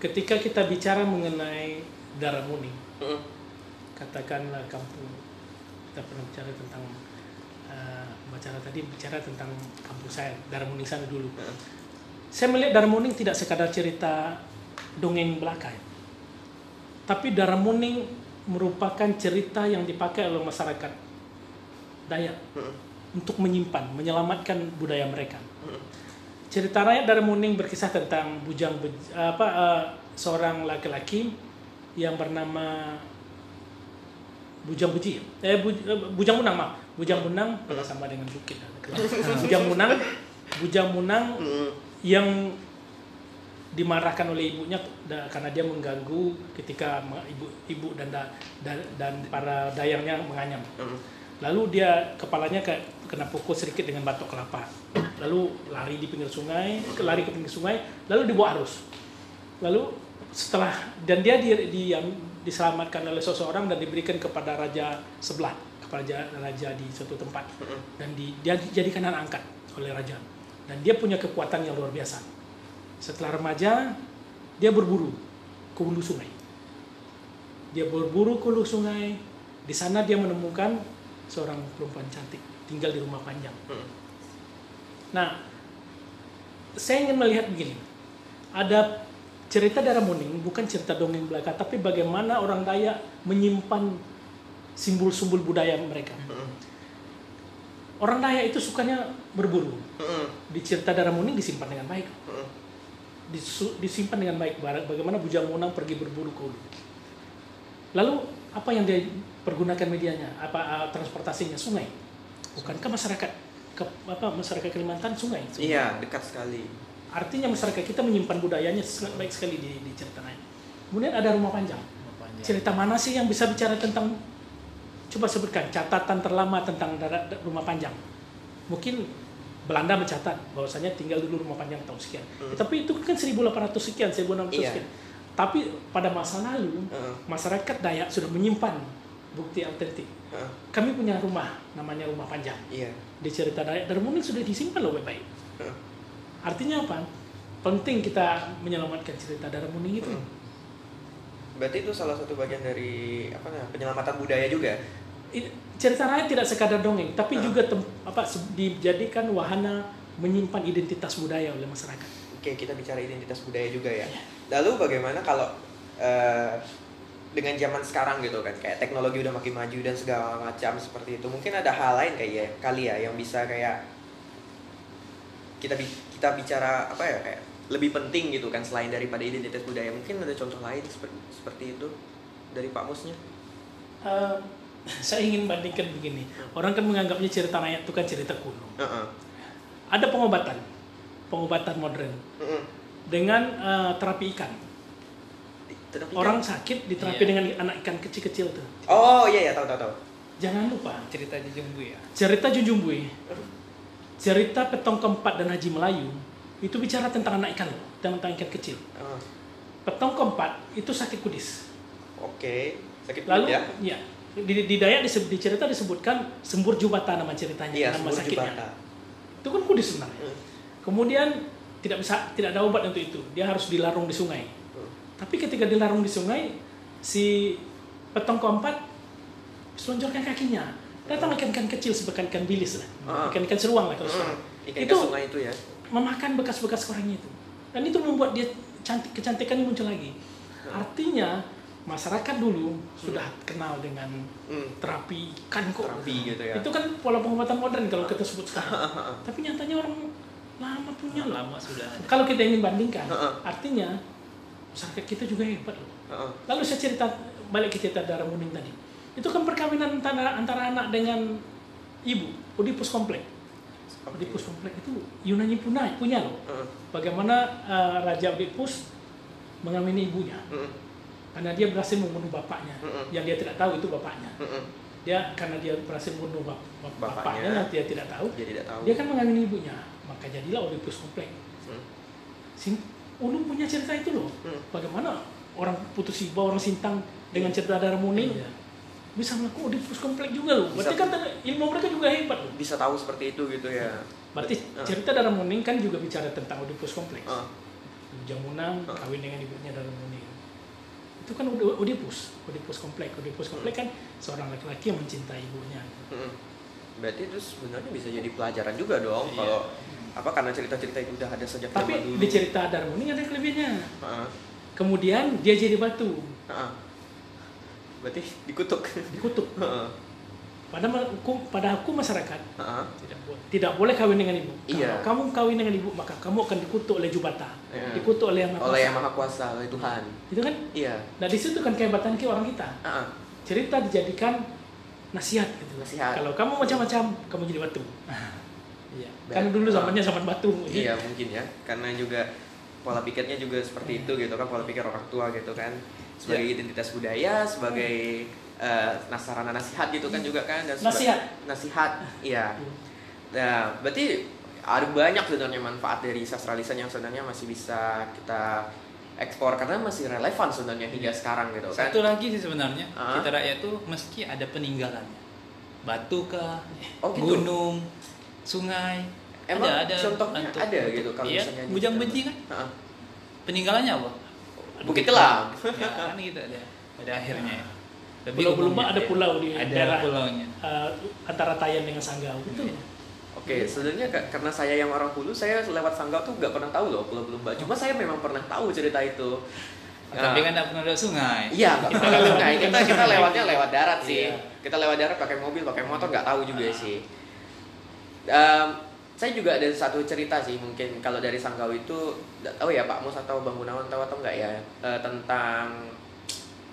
Ketika kita bicara mengenai darah muning katakanlah kampung kita pernah bicara tentang eh, bicara tadi bicara tentang kampung saya darah muning sana dulu. Saya melihat darah muning tidak sekadar cerita dongeng belaka ya. tapi darah muning merupakan cerita yang dipakai oleh masyarakat Dayak untuk menyimpan menyelamatkan budaya mereka. Cerita rakyat darah muning berkisah tentang bujang apa eh, seorang laki-laki yang bernama Bujang Beji eh Bu- eh, Bujang Munang maaf Bujang Munang pada sama dengan bukit Bujang Munang Bujang Munang Mm-mm. yang dimarahkan oleh ibunya karena dia mengganggu ketika ibu ibu dan da- da- dan para dayangnya menganyam. Lalu dia kepalanya kayak kena pukul sedikit dengan batok kelapa. Lalu lari di pinggir sungai, lari ke pinggir sungai, lalu dibawa arus. Lalu setelah dan dia di, di- yang diselamatkan oleh seseorang dan diberikan kepada raja sebelah, kepada raja, raja di suatu tempat. Dan di, dia dijadikan anak angkat oleh raja. Dan dia punya kekuatan yang luar biasa. Setelah remaja dia berburu ke hulu sungai. Dia berburu ke hulu sungai. Di sana dia menemukan seorang perempuan cantik tinggal di rumah panjang Mm. nah saya ingin melihat begini ada cerita darah muning bukan cerita dongeng belaka tapi bagaimana orang Dayak menyimpan simbol-simbol budaya mereka Mm-mm. orang Dayak itu sukanya berburu Mm-mm. di cerita darah muning disimpan dengan baik. Disu- disimpan dengan baik bagaimana bujang munang pergi berburu ke lalu apa yang dia pergunakan medianya apa uh, transportasinya sungai bukankah masyarakat ke, apa masyarakat Kalimantan sungai Iya, dekat sekali. artinya masyarakat kita menyimpan budayanya sangat baik sekali di, di cerita lain kemudian ada rumah panjang Panjang. cerita mana sih yang bisa bicara tentang coba sebutkan catatan terlama tentang rumah panjang mungkin Belanda mencatat bahwasanya tinggal dulu rumah panjang tahun sekian Hmm. tapi itu kan 1800 sekian 1600 Iya. sekian tapi pada masa lalu Heeh. masyarakat Dayak sudah menyimpan bukti autentik Heeh. kami punya rumah namanya rumah panjang Iya. di cerita Dayak dan mungkin sudah disimpan loh baik-baik Heeh. artinya apa penting kita menyelamatkan cerita darah muning itu Hmm. Berarti itu salah satu bagian dari apa namanya penyelamatan budaya juga. It- cerita rakyat tidak sekadar dongeng, tapi Ah. juga tem- apa dijadikan wahana menyimpan identitas budaya oleh masyarakat. Oke, kita bicara identitas budaya juga ya. Lalu bagaimana kalau eh, dengan zaman sekarang gitu kan, kayak teknologi udah makin maju dan segala macam seperti itu. Mungkin ada hal lain kayak ya, kali ya yang bisa kayak kita bi- kita bicara apa ya kayak lebih penting gitu kan selain daripada identitas budaya. Mungkin ada contoh lain seperti seperti itu dari Pak Musnya. Eh, saya ingin bandingkan begini, orang kan menganggapnya cerita rakyat itu kan cerita kuno. Heeh. Ada pengobatan, pengobatan modern Heeh. dengan eh, terapi ikan. Tetapi Orang kan- sakit diterapi Iya. dengan anak ikan kecil-kecil tuh. Oh iya ya tahu tahu tahu. Jangan lupa cerita Jejumbu ya cerita Junjumbui, cerita Petong Keempat dan Haji Melayu itu bicara tentang anak ikan loh, tentang ikan kecil. Oh, Petong Keempat itu sakit kudis. Oke, sakit Lalu perut ya. ya di, di Dayak disebut, di cerita disebutkan sembur jubata nama ceritanya, Iya, nama sakitnya. Jubata. Itu kan kudis sebenarnya. Hmm. Kemudian tidak bisa tidak ada obat untuk itu. Dia harus dilarung di sungai. Hmm. Tapi ketika dilarung di sungai, si petong keempat selonjorkan kakinya. Datang ikan-ikan kecil seperti ikan bilis lah. Ah. Ikan-ikan seruang lah kalau Hmm, sekarang. Ikan Itu- sungai itu ya. Memakan bekas-bekas korengnya itu. Dan itu membuat dia cantik kecantikannya muncul lagi. Artinya masyarakat dulu sudah kenal dengan Hmm. terapi ikan kok. Terapi gitu ya. Itu kan pola pengobatan modern kalau kita sebut sekarang. Tapi nyatanya orang lama punya lama sudah. Kalau kita ingin bandingkan, artinya masyarakat kita juga hebat loh. Heeh. Lalu saya cerita balik ke cerita darah muning tadi. Itu kan perkawinan antara, antara anak dengan ibu, Oedipus komplek. Oedipus komplek itu Yunani punya, punya loh. Heeh. Bagaimana eh, Raja Oedipus mengawini ibunya. Heeh. Karena dia berhasil membunuh bapaknya. Mm-mm. Yang dia tidak tahu itu bapaknya. Heeh. Dia karena dia berhasil membunuh bap- bap- Bapaknya. bapaknya, yang dia tidak tahu. Dia tidak tahu. Dia kan mengawini ibunya. Maka jadilah Oedipus komplek. Sin- Ulu punya cerita itu loh. Hmm. Bagaimana orang putus iba, orang Sintang dengan cerita darah muning Iya. bisa melakukan Oedipus komplek juga loh. Berarti Bisa. kan ilmu mereka juga hebat loh. Bisa tahu seperti itu gitu ya. Berarti Ah. cerita darah muning kan juga bicara tentang Oedipus kompleks. Ah. Jamunang Ah. kawin dengan ibunya darah muning. Itu kan Oed- Oedipus, Oedipus komplek. Oedipus komplek kan seorang laki-laki yang mencintai ibunya. Mm-mm. Berarti itu sebenarnya bisa jadi pelajaran juga dong Iya. kalau apa karena cerita-cerita itu udah ada sejak Tapi dulu. di cerita darah muning ada kelebihannya. Heeh. Kemudian dia jadi batu, Heeh. Berarti dikutuk. dikutuk. Heeh. Pada hukum, pada hukum masyarakat Heeh. tidak boleh tidak boleh kawin dengan ibu. Iya. Kalau kamu kawin dengan ibu maka kamu akan dikutuk oleh Jubata, Iya. dikutuk oleh yang Maha Oleh Kuasa. yang maha kuasa, oleh Tuhan. Itu kan. Iya. Nah di situ kan kehebatan kita orang kita. Heeh. Cerita dijadikan nasihat gitu. Nasihat. Kalau kamu macam-macam, kamu jadi batu. Iya. Karena dulu zamannya zaman batu. Iya mungkin ya, karena juga pola pikirnya juga Iya. seperti itu gitu kan, pola pikir orang tua gitu kan, sebagai Iya. identitas budaya, sebagai eh, nasarana nasihat gitu kan juga kan, dan Nasihat. nasihat, iya. Nah, berarti ada banyak sebenarnya manfaat dari sastra lisan yang sebenarnya masih bisa kita ekspor karena masih relevan sebenarnya hingga sekarang gitu kan. Satu lagi sih sebenarnya Ah. kita rakyat tuh meski ada peninggalannya, batu kah, Oh, gitu? gunung, sungai, Emang ada ada contohnya bentuk- ada gitu kalau iya, misalnya bujang benci kan Heeh. peninggalannya apa? Bukit Kelam. ya, kan gitu ada pada akhirnya. ya. Lebih Pulau Belumba umumnya, ada ya. pulau di ada daerah pulaunya. eh, antara Tayan dengan Sanggau. Itu. Iya. Oke, sebenarnya ka- karena saya yang orang Hulu, saya lewat Sanggau tuh nggak pernah tahu loh Pulau Belumba. Cuma saya memang pernah tahu cerita itu. Nah, Tapi kan tidak pernah ada sungai. Iya, nggak pernah lewat sungai. Kita kita lewatnya lewat darat sih. Iya. Kita lewat darat pakai mobil, pakai motor nggak tahu juga sih. Em, saya juga ada satu cerita sih mungkin kalau dari Sanggau itu nggak tahu ya Pak Mus atau Bang Gunawan tahu atau nggak ya eh, tentang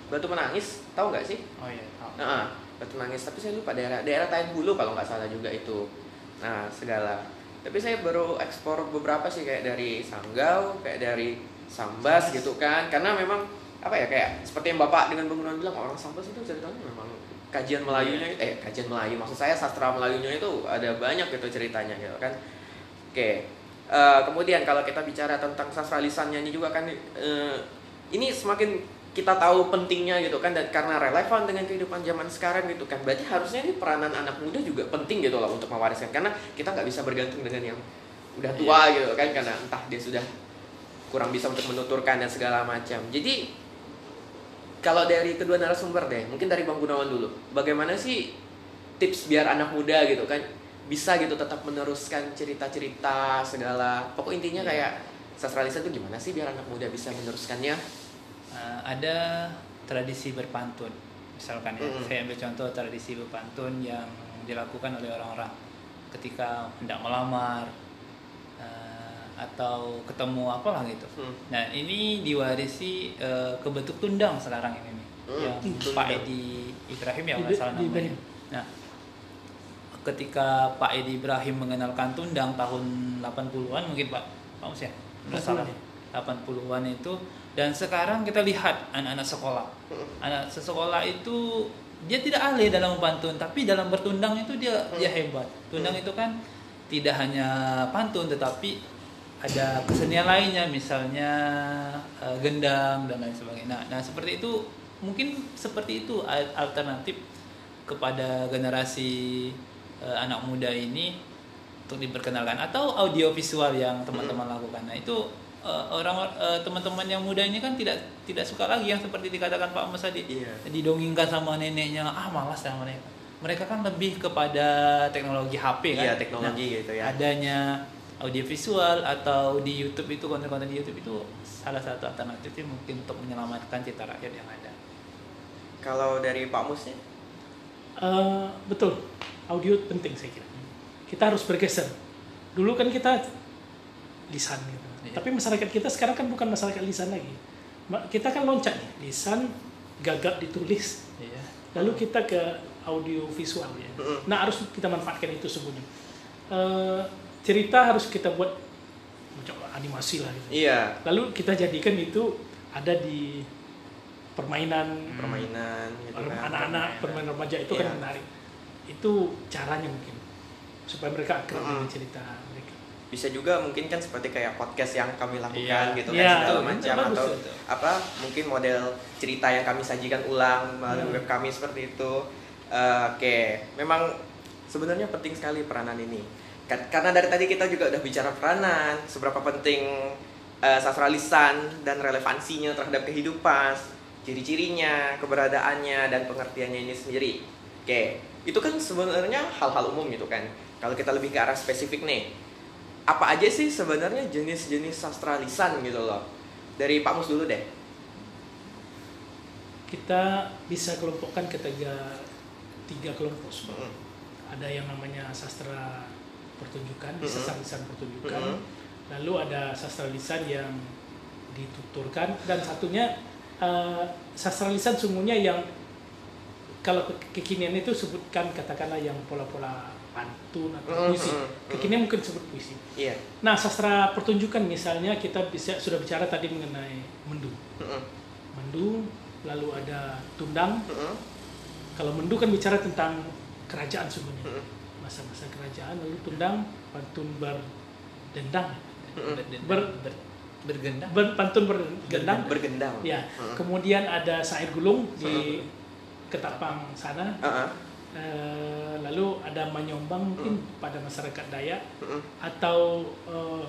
Batu Menangis tahu nggak sih? Oh iya. tahu. Nah, Batu Nangis, tapi saya lupa daerah daerah Tayan Hulu kalau nggak salah juga itu. Nah, segala. Tapi saya baru ekspor beberapa sih kayak dari Sanggau, kayak dari Sambas gitu kan. Karena memang apa ya kayak seperti yang Bapak dengan bangunan bilang orang Sambas itu ceritanya memang kajian Melayunya eh kajian Melayu maksud saya sastra Melayunya itu ada banyak gitu ceritanya gitu kan. Oke. Eh, kemudian kalau kita bicara tentang sastra lisannya ini juga kan eh, ini semakin kita tahu pentingnya gitu kan dan karena relevan dengan kehidupan zaman sekarang gitu kan berarti harusnya ini peranan anak muda juga penting gitu loh untuk mewariskan karena kita nggak bisa bergantung dengan yang udah tua gitu kan karena entah dia sudah kurang bisa untuk menuturkan dan segala macam. Jadi kalau dari kedua narasumber deh mungkin dari bang Gunawan dulu bagaimana sih tips biar anak muda gitu kan bisa gitu tetap meneruskan cerita-cerita segala pokok intinya kayak sastra lisan itu gimana sih biar anak muda bisa meneruskannya Eh, ada tradisi berpantun misalkan ya Mm-mm. saya ambil contoh tradisi berpantun yang dilakukan oleh orang-orang ketika hendak melamar eh, atau ketemu apalah gitu Hmm. nah ini diwarisi eh, ke bentuk tundang sekarang ini nih Hmm, yang tundang. Pak Edi Ibrahim ya nggak salah namanya Ibrahim. nah ketika Pak Edi Ibrahim mengenalkan tundang tahun 80-an mungkin Pak Pak Mus ya nggak salah 80-an itu dan sekarang kita lihat anak-anak sekolah. Anak sekolah itu dia tidak ahli dalam pantun tapi dalam bertundang itu dia dia hebat. Tundang itu kan tidak hanya pantun tetapi ada kesenian lainnya misalnya eh, gendang dan lain sebagainya. Nah, nah seperti itu mungkin seperti itu al- alternatif kepada generasi eh, anak muda ini untuk diperkenalkan. Atau audio visual yang teman-teman lakukan. Nah itu orang eh, teman-teman yang muda ini kan tidak tidak suka lagi yang seperti dikatakan Pak Mas tadi Iya. didongengkan sama neneknya ah malas sama mereka. Mereka kan lebih kepada teknologi HP kan. Iya, teknologi gitu ya. Adanya audiovisual atau di YouTube itu konten-konten di YouTube itu salah satu alternatifnya mungkin untuk menyelamatkan cita rakyat yang ada. Kalau dari Pak Mus nih? Eh, betul, audio penting saya kira. Kita harus bergeser. Dulu kan kita lisan gitu. Iya. Tapi masyarakat kita sekarang kan bukan masyarakat lisan lagi. Kita kan loncat nih, lisan gagap ditulis. Iya. Lalu kita ke audio visual ya. Nah harus kita manfaatkan itu semuanya. Eh, cerita harus kita buat macam animasi lah gitu. Iya, Lalu kita jadikan itu ada di permainan permainan gitu kan. anak-anak permainan remaja itu kan Iya. menarik. Itu caranya mungkin supaya mereka akrab dengan cerita. Bisa juga mungkin kan seperti kayak podcast yang kami lakukan Iya. gitu Iya, kan segala betul, macam atau itu. apa mungkin model cerita yang kami sajikan ulang melalui Hmm. web kami seperti itu. Eh, Oke, memang sebenarnya penting sekali peranan ini. Ka- Karena dari tadi kita juga udah bicara peranan, seberapa penting eh, sastra lisan dan relevansinya terhadap kehidupan, ciri-cirinya, keberadaannya dan pengertiannya ini sendiri. Oke, itu kan sebenarnya hal-hal umum gitu kan. Kalau kita lebih ke arah spesifik nih, apa aja sih sebenarnya jenis-jenis sastra lisan gitu loh? Dari Pak Mus dulu deh. Kita bisa kelompokkan ke tiga, tiga kelompok. Mm-mm. Ada yang namanya sastra pertunjukan, Mm-mm. sastra lisan pertunjukan. Mm-mm. Lalu ada sastra lisan yang dituturkan dan satunya eh, sastra lisan sungguhnya yang kalau ke- kekinian itu sebutkan katakanlah yang pola-pola pantun atau Mm, puisi. Kekinian mungkin sebut puisi. Iya. Nah, sastra pertunjukan misalnya kita bisa sudah bicara tadi mengenai mendu. Mm-mm. Mendu, lalu ada tundang. Kalau mendu kan bicara tentang kerajaan. Mm-mm. Masa-masa kerajaan, lalu tundang pantun berdendang. Ber- Ber- ber- bergendang. Ber- pantun bergendang. Bergendang. Ya, kemudian ada sair gulung di Ketapang sana. Uh-uh. Eh, lalu ada manyombang mungkin pada masyarakat Dayak Mm-mm. atau eh,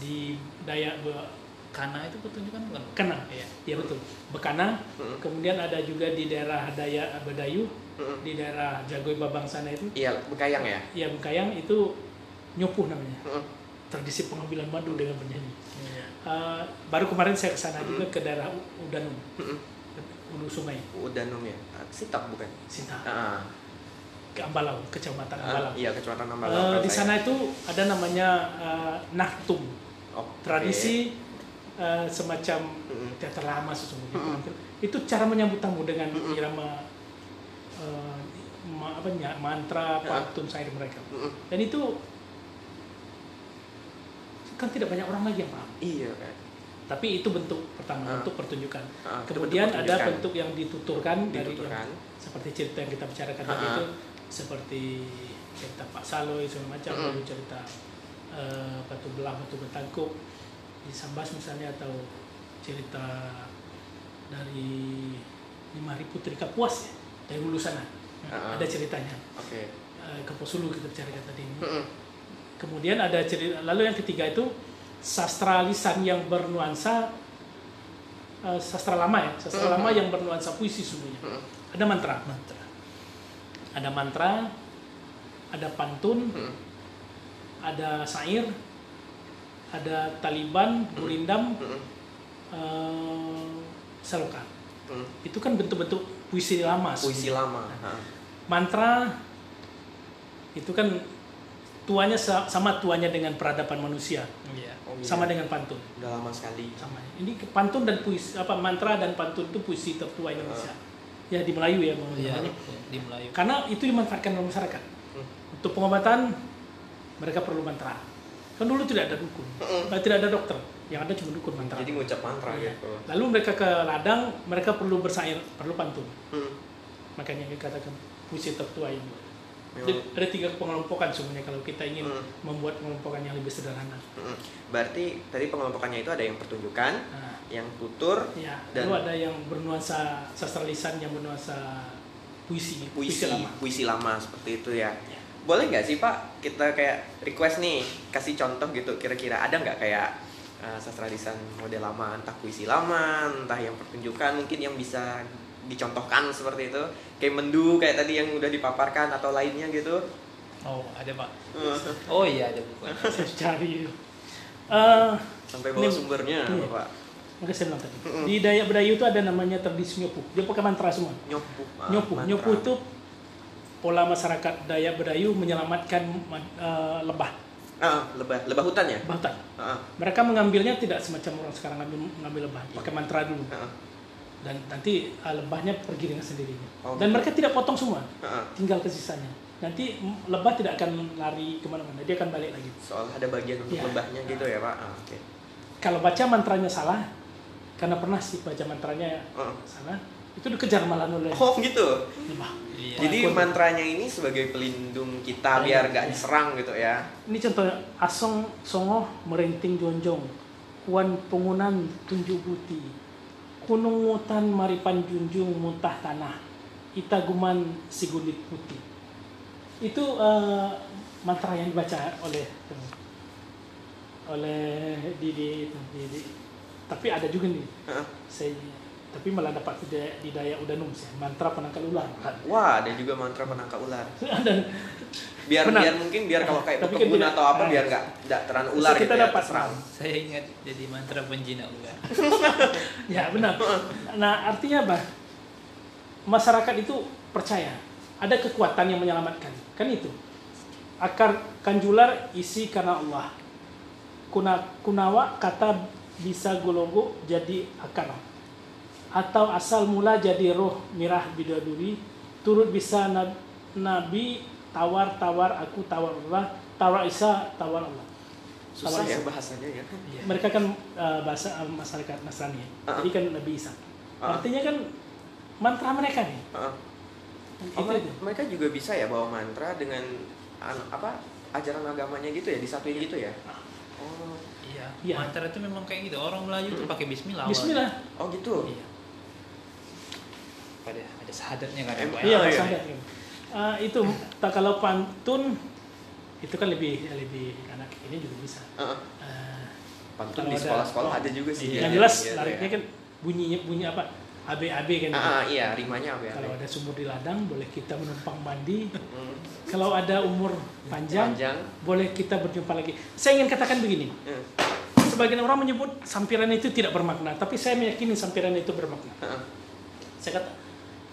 di Dayak Be- Kana itu pertunjukan bukan? Kena. Iya. Ya betul. Bekana. Mm-mm. Kemudian ada juga di daerah Dayak Bedayu, Mm-mm. di daerah Jagoy Babang sana itu. Iya, bekayang ya. Ya Bengkayang itu nyupuh namanya. Mm-mm. Tradisi pengambilan madu dengan bernyanyi. Iya. Eh, baru kemarin saya ke sana juga ke daerah Udanum, Mm-mm. Hulu Sungai, Udanum ya. Ah, Sitap bukan? Sinta, Ah, ke Ambalau, kecamatan Ambalau. iya kecamatan Ambalau. di sana itu ada namanya eh, Nahtum, Oh, tradisi eh, semacam Mm-mm. teater lama sesungguhnya. Mm-mm. Itu cara menyambut tamu dengan Mm-mm. irama eh, ma- apa ya, mantra, pantun syair mereka. Mm-mm. Dan itu kan tidak banyak orang lagi yang paham. Iya kan. Tapi itu bentuk pertama, Ah. bentuk pertunjukan. Itu Kemudian bentuk ada pertunjukan. bentuk yang dituturkan, dari Dituturkan. yang, seperti cerita yang kita bicarakan Ah, tadi ah. itu seperti cerita Pak Saloy segala macam, Mm. lalu cerita eh, batu belah, batu betangkuk di Sambas misalnya atau cerita dari lima Putri Kapuas ya dari hulu sana ah. ada ceritanya Oke. Eh, ke Posulu kita bicarakan tadi. Mm-mm. Kemudian ada cerita, lalu yang ketiga itu sastra lisan yang bernuansa eh, sastra lama ya, sastra Mhm. lama yang bernuansa puisi semuanya. Mm-mm. Ada mantra, Mantra. ada mantra, ada pantun, Mm-mm. ada syair, ada taliban, gurindam, selokan. Mm. Itu kan bentuk-bentuk puisi lama. Puisi sebenarnya. lama. Mantra itu kan tuanya sa- sama tuanya dengan peradaban manusia, Iya. Oh, iya. sama dengan pantun. Udah lama sekali. sama ini pantun dan puisi apa mantra dan pantun itu puisi tertua Indonesia ya di Melayu ya Bang Iya. namanya. Di Melayu. karena itu dimanfaatkan oleh masyarakat Hmm. untuk pengobatan mereka perlu mantra kan dulu tidak ada dukun Mm-mm. eh, tidak ada dokter yang ada cuma dukun mantra Jadi ngucap mantra Iya. gitu. lalu mereka ke ladang mereka perlu bersair perlu pantun Mm. makanya dikatakan puisi tertua Memang. Jadi ada tiga pengelompokan sebenarnya kalau kita ingin Hmm. membuat pengelompokan yang lebih sederhana Mm-mm. Berarti tadi pengelompokannya itu ada yang pertunjukan, nah, yang tutur, Ya, Dan- lalu ada yang bernuansa sastra lisan yang bernuansa puisi, puisi, lama. puisi lama seperti itu ya. Ya. Boleh nggak sih Pak kita kayak request nih kasih contoh gitu kira-kira ada nggak kayak uh, sastra lisan model lama entah puisi lama entah yang pertunjukan mungkin yang bisa dicontohkan seperti itu kayak mendu kayak tadi yang udah dipaparkan atau lainnya gitu Oh, ada pak. Oh iya ada buku. Saya cari. Eh, Sampai bawa Ini- sumbernya, iya. Bapak. Saya bilang tadi. Di Dayak Berayu itu ada namanya tradisi nyopu. Dia pakai mantra semua. Nyopu. ah, Nyopu. mantra. Nyopu itu pola masyarakat Dayak Berayu menyelamatkan eh, lebah, Ah, lebah, lebah hutan ya? lebah hutan. Ah, Mereka mengambilnya tidak semacam orang sekarang ngambil, ngambil lebah, pakai mantra dulu. ah, Dan nanti eh, lebahnya pergi dengan sendirinya. Oh, Dan mereka tidak potong semua, ah, ah. tinggal ke sisanya. Nanti lebah tidak akan lari ke mana-mana, dia akan balik lagi. Soal ada bagian untuk Iya. lebahnya gitu ya, Pak. Ah, Oke. Kalau baca mantranya salah, karena pernah sih baca mantranya Ah. salah, itu dikejar malah oleh Oh, gitu. lebah. Iya. Jadi Walaupun- mantranya ini sebagai pelindung kita biar Iya. gak diserang gitu ya. Ini contohnya Asong Songo merenting jonjong, Kuan Pengunan tunjuk buti, Gunung Mutan Maripan Junjung muntah tanah, Itaguman Sigundit putih. Itu eh, mantra yang dibaca oleh oleh di, di, itu, di, di- tapi ada juga nih Heeh. saya tapi malah dapat di, Daya- di daya Udanum sih mantra penangkal ular Wah, ada juga mantra penangkap ular. Biar Benar. biar mungkin biar kalau kayak Tapi kan atau apa nah, biar nggak nggak terlalu ular kita gitu ya. dapat terserang. Saya ingat jadi mantra penjina ular. Ya benar. Nah artinya apa? Masyarakat itu percaya ada kekuatan yang menyelamatkan. Kan itu. Akar kanjular isi karena Allah. Kuna, kunawa kata bisa golongo jadi akar. Atau asal mula jadi roh mirah bidaduri. Turut bisa na- nabi tawar tawar aku tawar Allah. Tawar Isa tawar Allah. Susah Tawar ya bahasanya ya. Iya. Mereka kan uh, bahasa uh, masyarakat Nasrani. ya. Ah. Jadi kan Nabi Isa. Ah. Artinya kan mantra mereka nih. Heeh. Itu, Oh, mereka, itu. mereka juga bisa ya bawa mantra dengan an- apa ajaran agamanya gitu ya disatuin gitu ya. Oh, Iya. Iya. Mantra itu memang kayak gitu. Orang Melayu tuh pakai Bismillah. awalnya. Bismillah. oh gitu. Iya. Ada ada sahadatnya kan. Iya, Mas iya. Ahmad, gitu. Uh, itu tak kalau pantun itu kan lebih lebih anak ini juga bisa. Heeh. Uh, Pantun di ada- sekolah-sekolah ada juga sih. Iya, yang dia. jelas Iya, lariknya iya. kan bunyinya bunyi apa? AB-AB kan. Ah, ah, iya, rimanya apa ya? Kalau ada sumur di ladang boleh kita menumpang mandi. Hmm, Kalau ada umur panjang, panjang. boleh kita berjumpa lagi. Saya ingin katakan begini. Hmm, Sebagian orang menyebut sampiran itu tidak bermakna, tapi saya meyakini sampiran itu bermakna. heeh. Saya kata,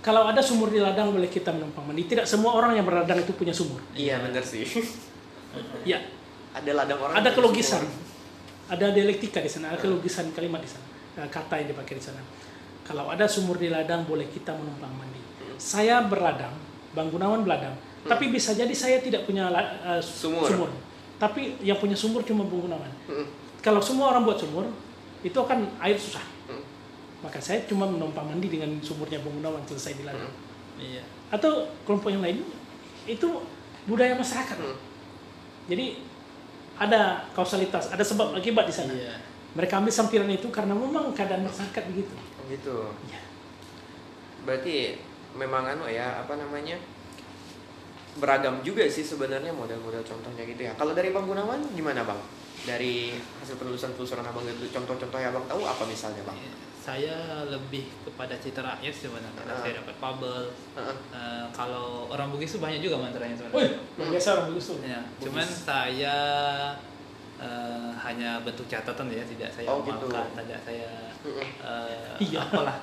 kalau ada sumur di ladang boleh kita menumpang mandi. Tidak semua orang yang berladang itu punya sumur. Iya bener sih. Ya, ada ladang orang. ada kelogisan, sumur. ada dialektika di sana, ada kelogisan kalimat di sana, eh, kata yang dipakai di sana. Kalau ada sumur di ladang boleh kita menumpang mandi. Saya berladang, Bang Gunawan berladang, tapi bisa jadi saya tidak punya la- eh, Sumur. Tapi yang punya sumur cuma Bang Gunawan. Hmm, Kalau semua orang buat sumur, itu akan air susah. Maka saya cuma menumpang mandi dengan sumurnya Bang Gunawan selesai di ladang. hmm, Iya. Atau kelompok yang lain itu budaya masyarakat. hmm. Jadi ada kausalitas, ada sebab akibat di sana. Iya. Mereka ambil sampiran itu karena memang keadaan masyarakat begitu. Oh, gitu. Iya. Berarti memang anu ya apa namanya beragam juga sih sebenarnya model-model contohnya gitu ya. Kalau dari Bang Gunawan gimana Bang? Dari hasil penelusuran penelusuran abang itu contoh-contoh yang abang tahu apa misalnya bang? Saya lebih kepada cita rakyat sebenarnya. Ah. Saya dapat fabel. Heeh. Eh, kalau orang Bugis itu banyak juga mantranya Wih, sebenarnya. luar biasa orang bagus tuh. Ya, cuman saya eh, hanya bentuk catatan ya, tidak saya Oh, gitu. tidak saya eh, Iya. apalah.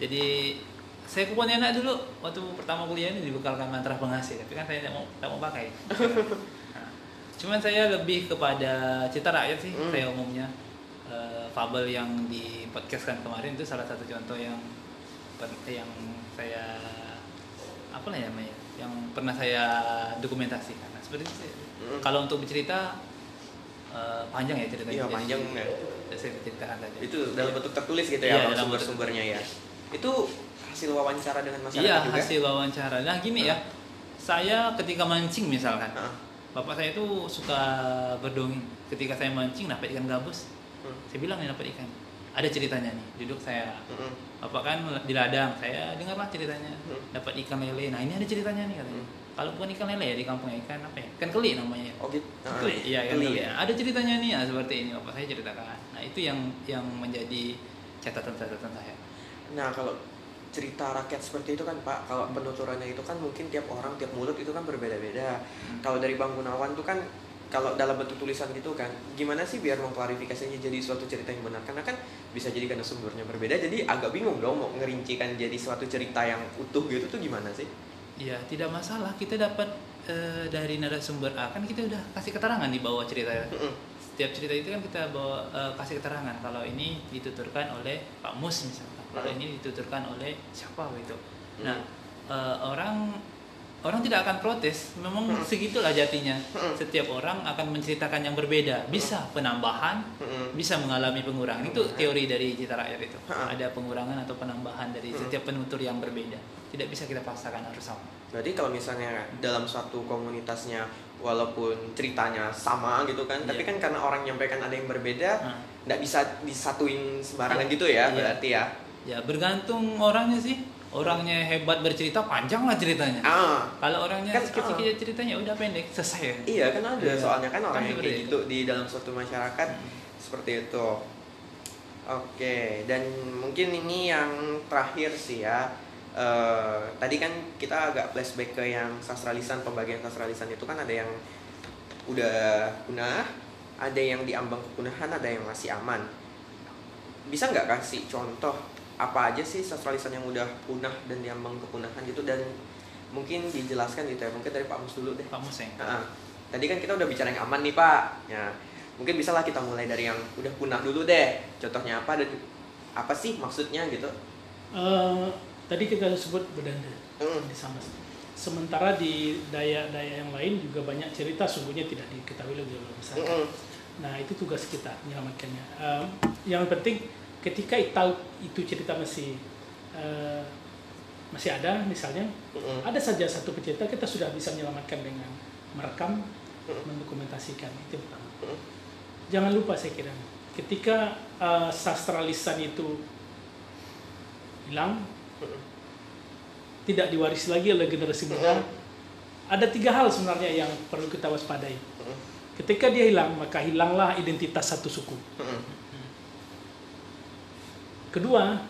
Jadi saya ke Pontianak dulu waktu pertama kuliah ini dibekalkan mantra pengasih, tapi kan saya tidak mau tidak mau pakai. Nah, cuman saya lebih kepada cita rakyat sih, Hmm. saya umumnya Eh, fabel yang di podcast kan kemarin itu salah satu contoh yang yang saya apa lah ya namanya, yang pernah saya dokumentasikan. Nah, seperti itu. sih. Mm. Kalau untuk bercerita eh, panjang ya ceritanya. Iya, panjang, ya. Saya ceritakan saja. Itu dalam bentuk tertulis gitu Iya, ya dalam sumber-sumbernya ya. Itu hasil wawancara dengan masyarakat Iya, juga. hasil wawancara. Nah, gini ya. Saya ketika mancing misalkan, Heeh. bapak saya itu suka berdongeng. Ketika saya mancing dapat ikan gabus, Hmm. saya bilang nih dapat ikan. Ada ceritanya nih. Duduk saya Heeh. Bapak kan di ladang, saya dengarlah ceritanya. Hmm. Dapat ikan lele. Nah, ini ada ceritanya nih katanya. Hmm. Kalau bukan ikan lele ya di kampung ikan apa ya? Ikan keli namanya. Oh gitu. Heeh. Keli, iya ikan Keli keli. ya. Ada ceritanya nih, nah, seperti ini bapak saya ceritakan. Nah, itu yang yang menjadi catatan-catatan saya. Nah kalau cerita rakyat seperti itu kan Pak kalau penuturannya itu kan mungkin tiap orang tiap mulut itu kan berbeda-beda kalau dari Bang Gunawan tuh kan kalau dalam bentuk tulisan gitu kan gimana sih biar mengklarifikasinya jadi suatu cerita yang benar karena kan bisa jadi karena sumbernya berbeda jadi agak bingung dong mau ngerincikan jadi suatu cerita yang utuh gitu tuh gimana sih Iya, tidak masalah. Kita dapat eh, dari narasumber A kan kita udah kasih keterangan di bawah cerita. Mm-mm. Setiap cerita itu kan kita bawa eh, kasih keterangan kalau ini dituturkan oleh Pak Mus misalkan. Kalau ini dituturkan oleh siapa gitu. Nah, eh, orang orang tidak akan protes. Memang Mm. segitulah jatinya. Mm. Setiap orang akan menceritakan yang berbeda. Bisa penambahan, Mm-mm. bisa mengalami pengurangan. Itu Pengurangan. teori dari cita rakyat itu. Ha. Ada pengurangan atau penambahan dari setiap penutur yang berbeda. Tidak bisa kita paksakan harus sama. Berarti kalau misalnya dalam suatu komunitasnya walaupun ceritanya sama gitu kan, tapi Iya. kan karena orang nyampaikan ada yang berbeda, nggak bisa disatuin sembarangan Iya. gitu ya, Iya. berarti ya. ya bergantung orangnya sih. Orangnya hebat bercerita panjang lah ceritanya. Ah, Kalau orangnya Kan, kecil-kecil ceritanya udah pendek selesai. iya kan ada Iya. soalnya kan orang Kan yang kayak itu. gitu di dalam suatu masyarakat Hmm. seperti itu. Oke, dan mungkin ini yang terakhir sih ya. Eh, tadi kan kita agak flashback ke yang sastra lisan, pembagian sastra lisan itu kan ada yang udah punah, ada yang diambang kepunahan, ada yang masih aman. Bisa nggak kasih contoh apa aja sih sastra lisan yang udah punah dan diambang kepunahan gitu dan mungkin dijelaskan gitu ya mungkin dari Pak Mus dulu deh. Pak Museng. Nah, tadi kan kita udah bicara yang aman nih Pak. Ya, mungkin bisalah kita mulai dari yang udah punah dulu deh. Contohnya apa dan apa sih maksudnya gitu? Eh, tadi kita sebut bedanda Hmm. di sama. Sementara di daya-daya yang lain juga banyak cerita sungguhnya tidak diketahui lagi oleh masyarakat. Mm-mm. Nah itu tugas kita menyelamatkannya. Em, yang penting ketika tahu itu cerita masih eh, masih ada misalnya Mm-mm. ada saja satu pencerita kita sudah bisa menyelamatkan dengan merekam, Mm. mendokumentasikan itu pertama. Mm. Jangan lupa saya kira ketika eh, sastra lisan itu hilang Mm-mm. tidak diwarisi lagi oleh generasi muda Mm. ada tiga hal sebenarnya yang perlu kita waspadai. Mm-mm. Ketika dia hilang maka hilanglah identitas satu suku. Mm-mm. Kedua,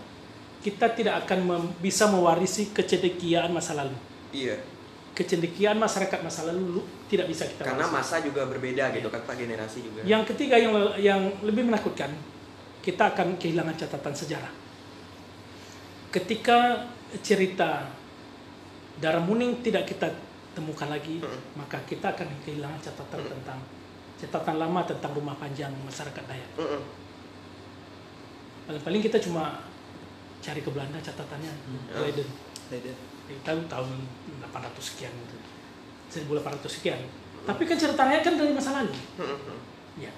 kita tidak akan mem- bisa mewarisi kecendekiaan masa lalu. Iya. Kecendekiaan masyarakat masa lalu lu- tidak bisa kita Karena warisi. masa juga berbeda gitu kan Pak generasi juga. Yang ketiga yang yang lebih menakutkan, kita akan kehilangan catatan sejarah. Ketika cerita darah muning tidak kita temukan lagi, Mm. maka kita akan kehilangan catatan Mm. tentang catatan lama tentang rumah panjang masyarakat Dayak. Mm-mm. Paling-paling kita cuma cari ke Belanda catatannya, Ya. Leiden. Leiden. Kita tahun 800 sekian gitu. 1800 sekian. Tapi kan ceritanya kan dari masa lalu. Mm-mm. Ya.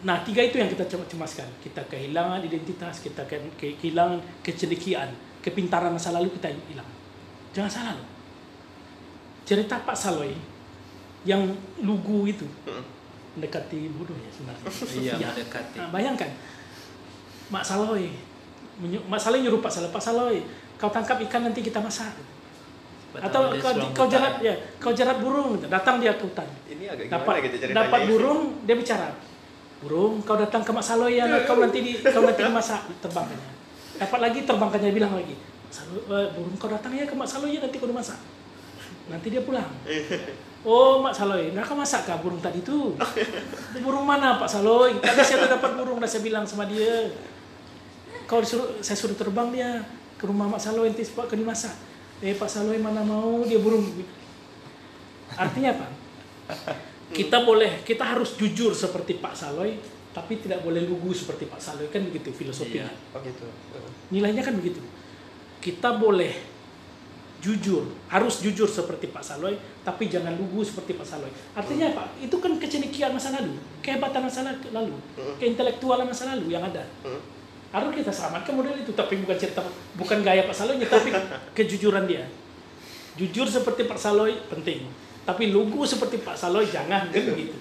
Nah, tiga itu yang kita coba cemaskan. Kita kehilangan identitas, kita ke- ke- kehilangan kecendekiaan, kepintaran masa lalu kita hilang. Jangan salah loh. Cerita Pak Saloy yang lugu itu Mm-mm. mendekati bodoh ya sebenarnya. Iya, Ya. mendekati. Nah, bayangkan, Mak menyu- Mak Saloy nyuruh Pak Saloy, Pak Saloy, kau tangkap ikan nanti kita masak. Atau kau, kau jarat ya, kau jarat burung, datang dia ke hutan Ini agak dapat gitu dapat burung dia bicara burung kau datang ke Mak Saloy ya kau nanti di kau nanti dimasak terbangkannya. Dapat lagi terbangkannya bilang lagi eh, burung kau datang ya ke Mak Saloy ya nanti kau dimasak nanti dia pulang. Oh Mak Saloy kau masak kah burung tadi itu burung mana Pak Saloy tadi saya dapat burung dan saya bilang sama dia kau disuruh saya suruh terbang dia ke rumah Mak Saloy nanti kau dimasak eh Pak Saloy mana mau dia burung artinya apa kita boleh kita harus jujur seperti Pak Saloy tapi tidak boleh lugu seperti Pak Saloy kan begitu filosofinya Iya. Oh gitu. nilainya kan begitu kita boleh jujur harus jujur seperti Pak Saloy tapi jangan lugu seperti Pak Saloy artinya apa itu kan kecendekiaan masa lalu kehebatan masa lalu Hmm. keintelektualan masa lalu yang ada Mm. Harus kita selamatkan model itu tapi bukan cerita bukan gaya Pak Saloy tapi kejujuran dia. Jujur seperti Pak Saloy penting. Tapi lugu seperti Pak Saloy jangan begitu.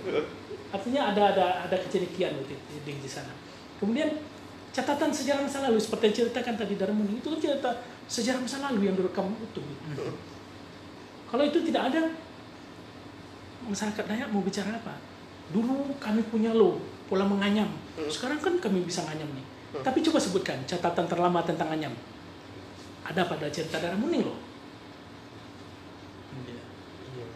Artinya ada ada ada kecendekiaan di, di, di sana. Kemudian catatan sejarah masa lalu seperti yang ceritakan tadi Darmuni itu kan cerita sejarah masa lalu yang direkam utuh. Kalau itu tidak ada masyarakat Dayak mau bicara apa? Dulu kami punya lo pola menganyam. Sekarang kan kami bisa nganyam nih tapi coba sebutkan catatan terlama tentang nganyam ada pada cerita darah muning loh? Iya.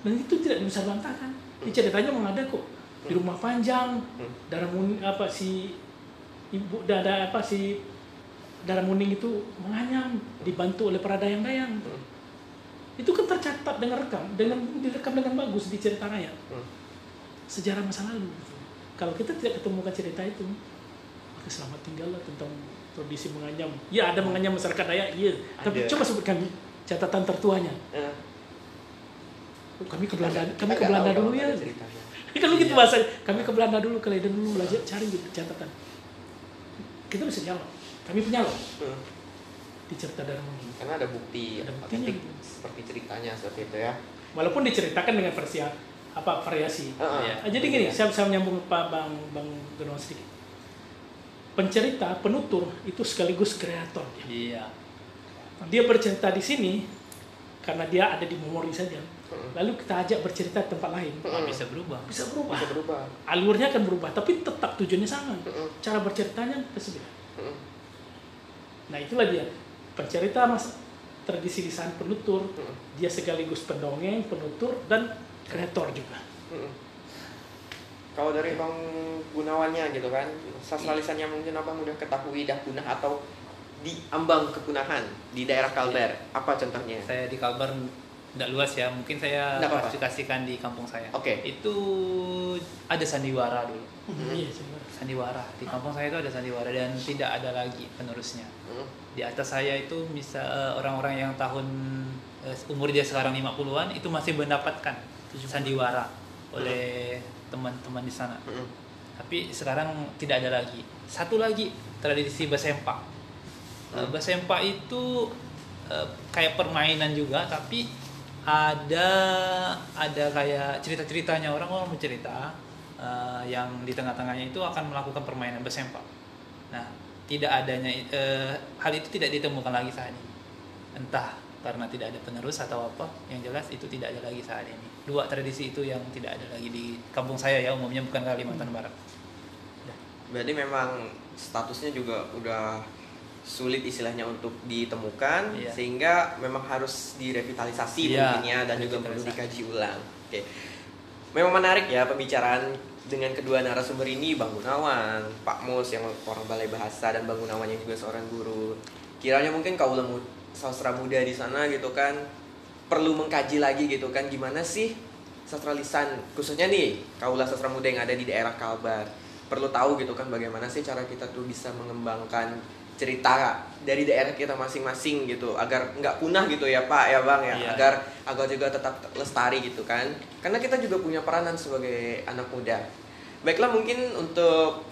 dan itu tidak bisa bantahkan. Ini ceritanya memang ada kok. Di rumah panjang Hmm. darah muning apa si ibu dada apa si darah muning itu menganyam dibantu oleh para dayang-dayang Hmm. itu kan tercatat dengan rekam dengan direkam dengan bagus di cerita rakyat Hmm. sejarah masa lalu. Kalau kita tidak ketemukan cerita itu maka selamat tinggallah tentang tradisi menganyam ya ada menganyam masyarakat Dayak iya tapi Ada. coba sebutkan catatan tertuanya Eh, kami ke Belanda kita kami ke Belanda dulu kalau ya ceritanya. kan begitu Iya. bahasa kami ke Belanda dulu ke Leiden dulu belajar cari gitu catatan kita bisa jawab kami punya loh Hmm. di cerita darah muning Karena ada bukti Ada buktinya. otentik seperti ceritanya seperti itu ya. walaupun diceritakan dengan versi apa variasi Heeh. Iya. Ah, jadi gini saya bisa menyambung Pak Bang Bang Gunawan sedikit pencerita penutur itu sekaligus kreator dia. Iya. dia bercerita di sini karena dia ada di memori saja Hmm. lalu kita ajak bercerita di tempat lain Nggak bisa berubah. bisa berubah Bisa berubah. alurnya akan berubah tapi tetap tujuannya sama cara berceritanya Heeh. nah itulah dia pencerita mas tradisi lisan penutur dia sekaligus pendongeng penutur dan kreator juga. Kalau dari Bang Gunawannya gitu kan, sastra lisannya mungkin Abang udah ketahui dah punah atau diambang kepunahan di daerah Kalbar. Apa contohnya? Saya di Kalbar tidak luas ya. Mungkin saya klasifikasikan di kampung saya. Oke. Itu ada sandiwara dulu. iya sebenarnya Sandiwara di kampung saya itu ada sandiwara dan tidak ada lagi penerusnya. Mm. Di atas saya itu bisa eh, orang-orang yang tahun eh, umur dia sekarang 50-an itu masih mendapatkan sandiwara oleh teman-teman di sana. Mm-mm. Tapi sekarang tidak ada lagi. Satu lagi tradisi basempa. Eh, Hmm. Basempa itu eh, kayak permainan juga, tapi ada ada kayak cerita-ceritanya orang-orang bercerita eh, yang di tengah-tengahnya itu akan melakukan permainan basempa. Nah, tidak adanya eh, hal itu tidak ditemukan lagi saat ini. Entah karena tidak ada penerus atau apa, yang jelas itu tidak ada lagi saat ini. Dua tradisi itu yang tidak ada lagi di kampung saya ya, umumnya bukan Kalimantan Barat. Berarti memang statusnya juga udah sulit istilahnya untuk ditemukan Iya. sehingga memang harus direvitalisasi Iya, mungkin ya dan juga perlu dikaji ulang. Oke. Memang menarik ya pembicaraan dengan kedua narasumber ini Bang Gunawan, Pak Mus yang orang balai bahasa dan Bang Gunawan yang juga seorang guru. Kiranya mungkin kau lemu sastra muda di sana gitu kan perlu mengkaji lagi gitu kan gimana sih sastra lisan? Khususnya nih kaulah sastra muda yang ada di daerah Kalbar. Perlu tahu gitu kan bagaimana sih cara kita tuh bisa mengembangkan cerita dari daerah kita masing-masing gitu agar nggak punah gitu ya Pak ya Bang ya. Iya. agar agar juga tetap lestari gitu kan. Karena kita juga punya peranan sebagai anak muda. Baiklah mungkin untuk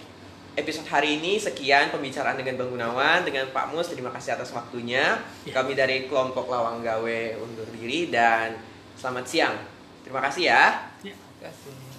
episode hari ini sekian pembicaraan dengan Bang Gunawan dengan Pak Mus. Terima kasih atas waktunya. Ya. kami dari kelompok Lawang Gawe undur diri dan selamat siang. Terima kasih ya. Ya. Terima kasih.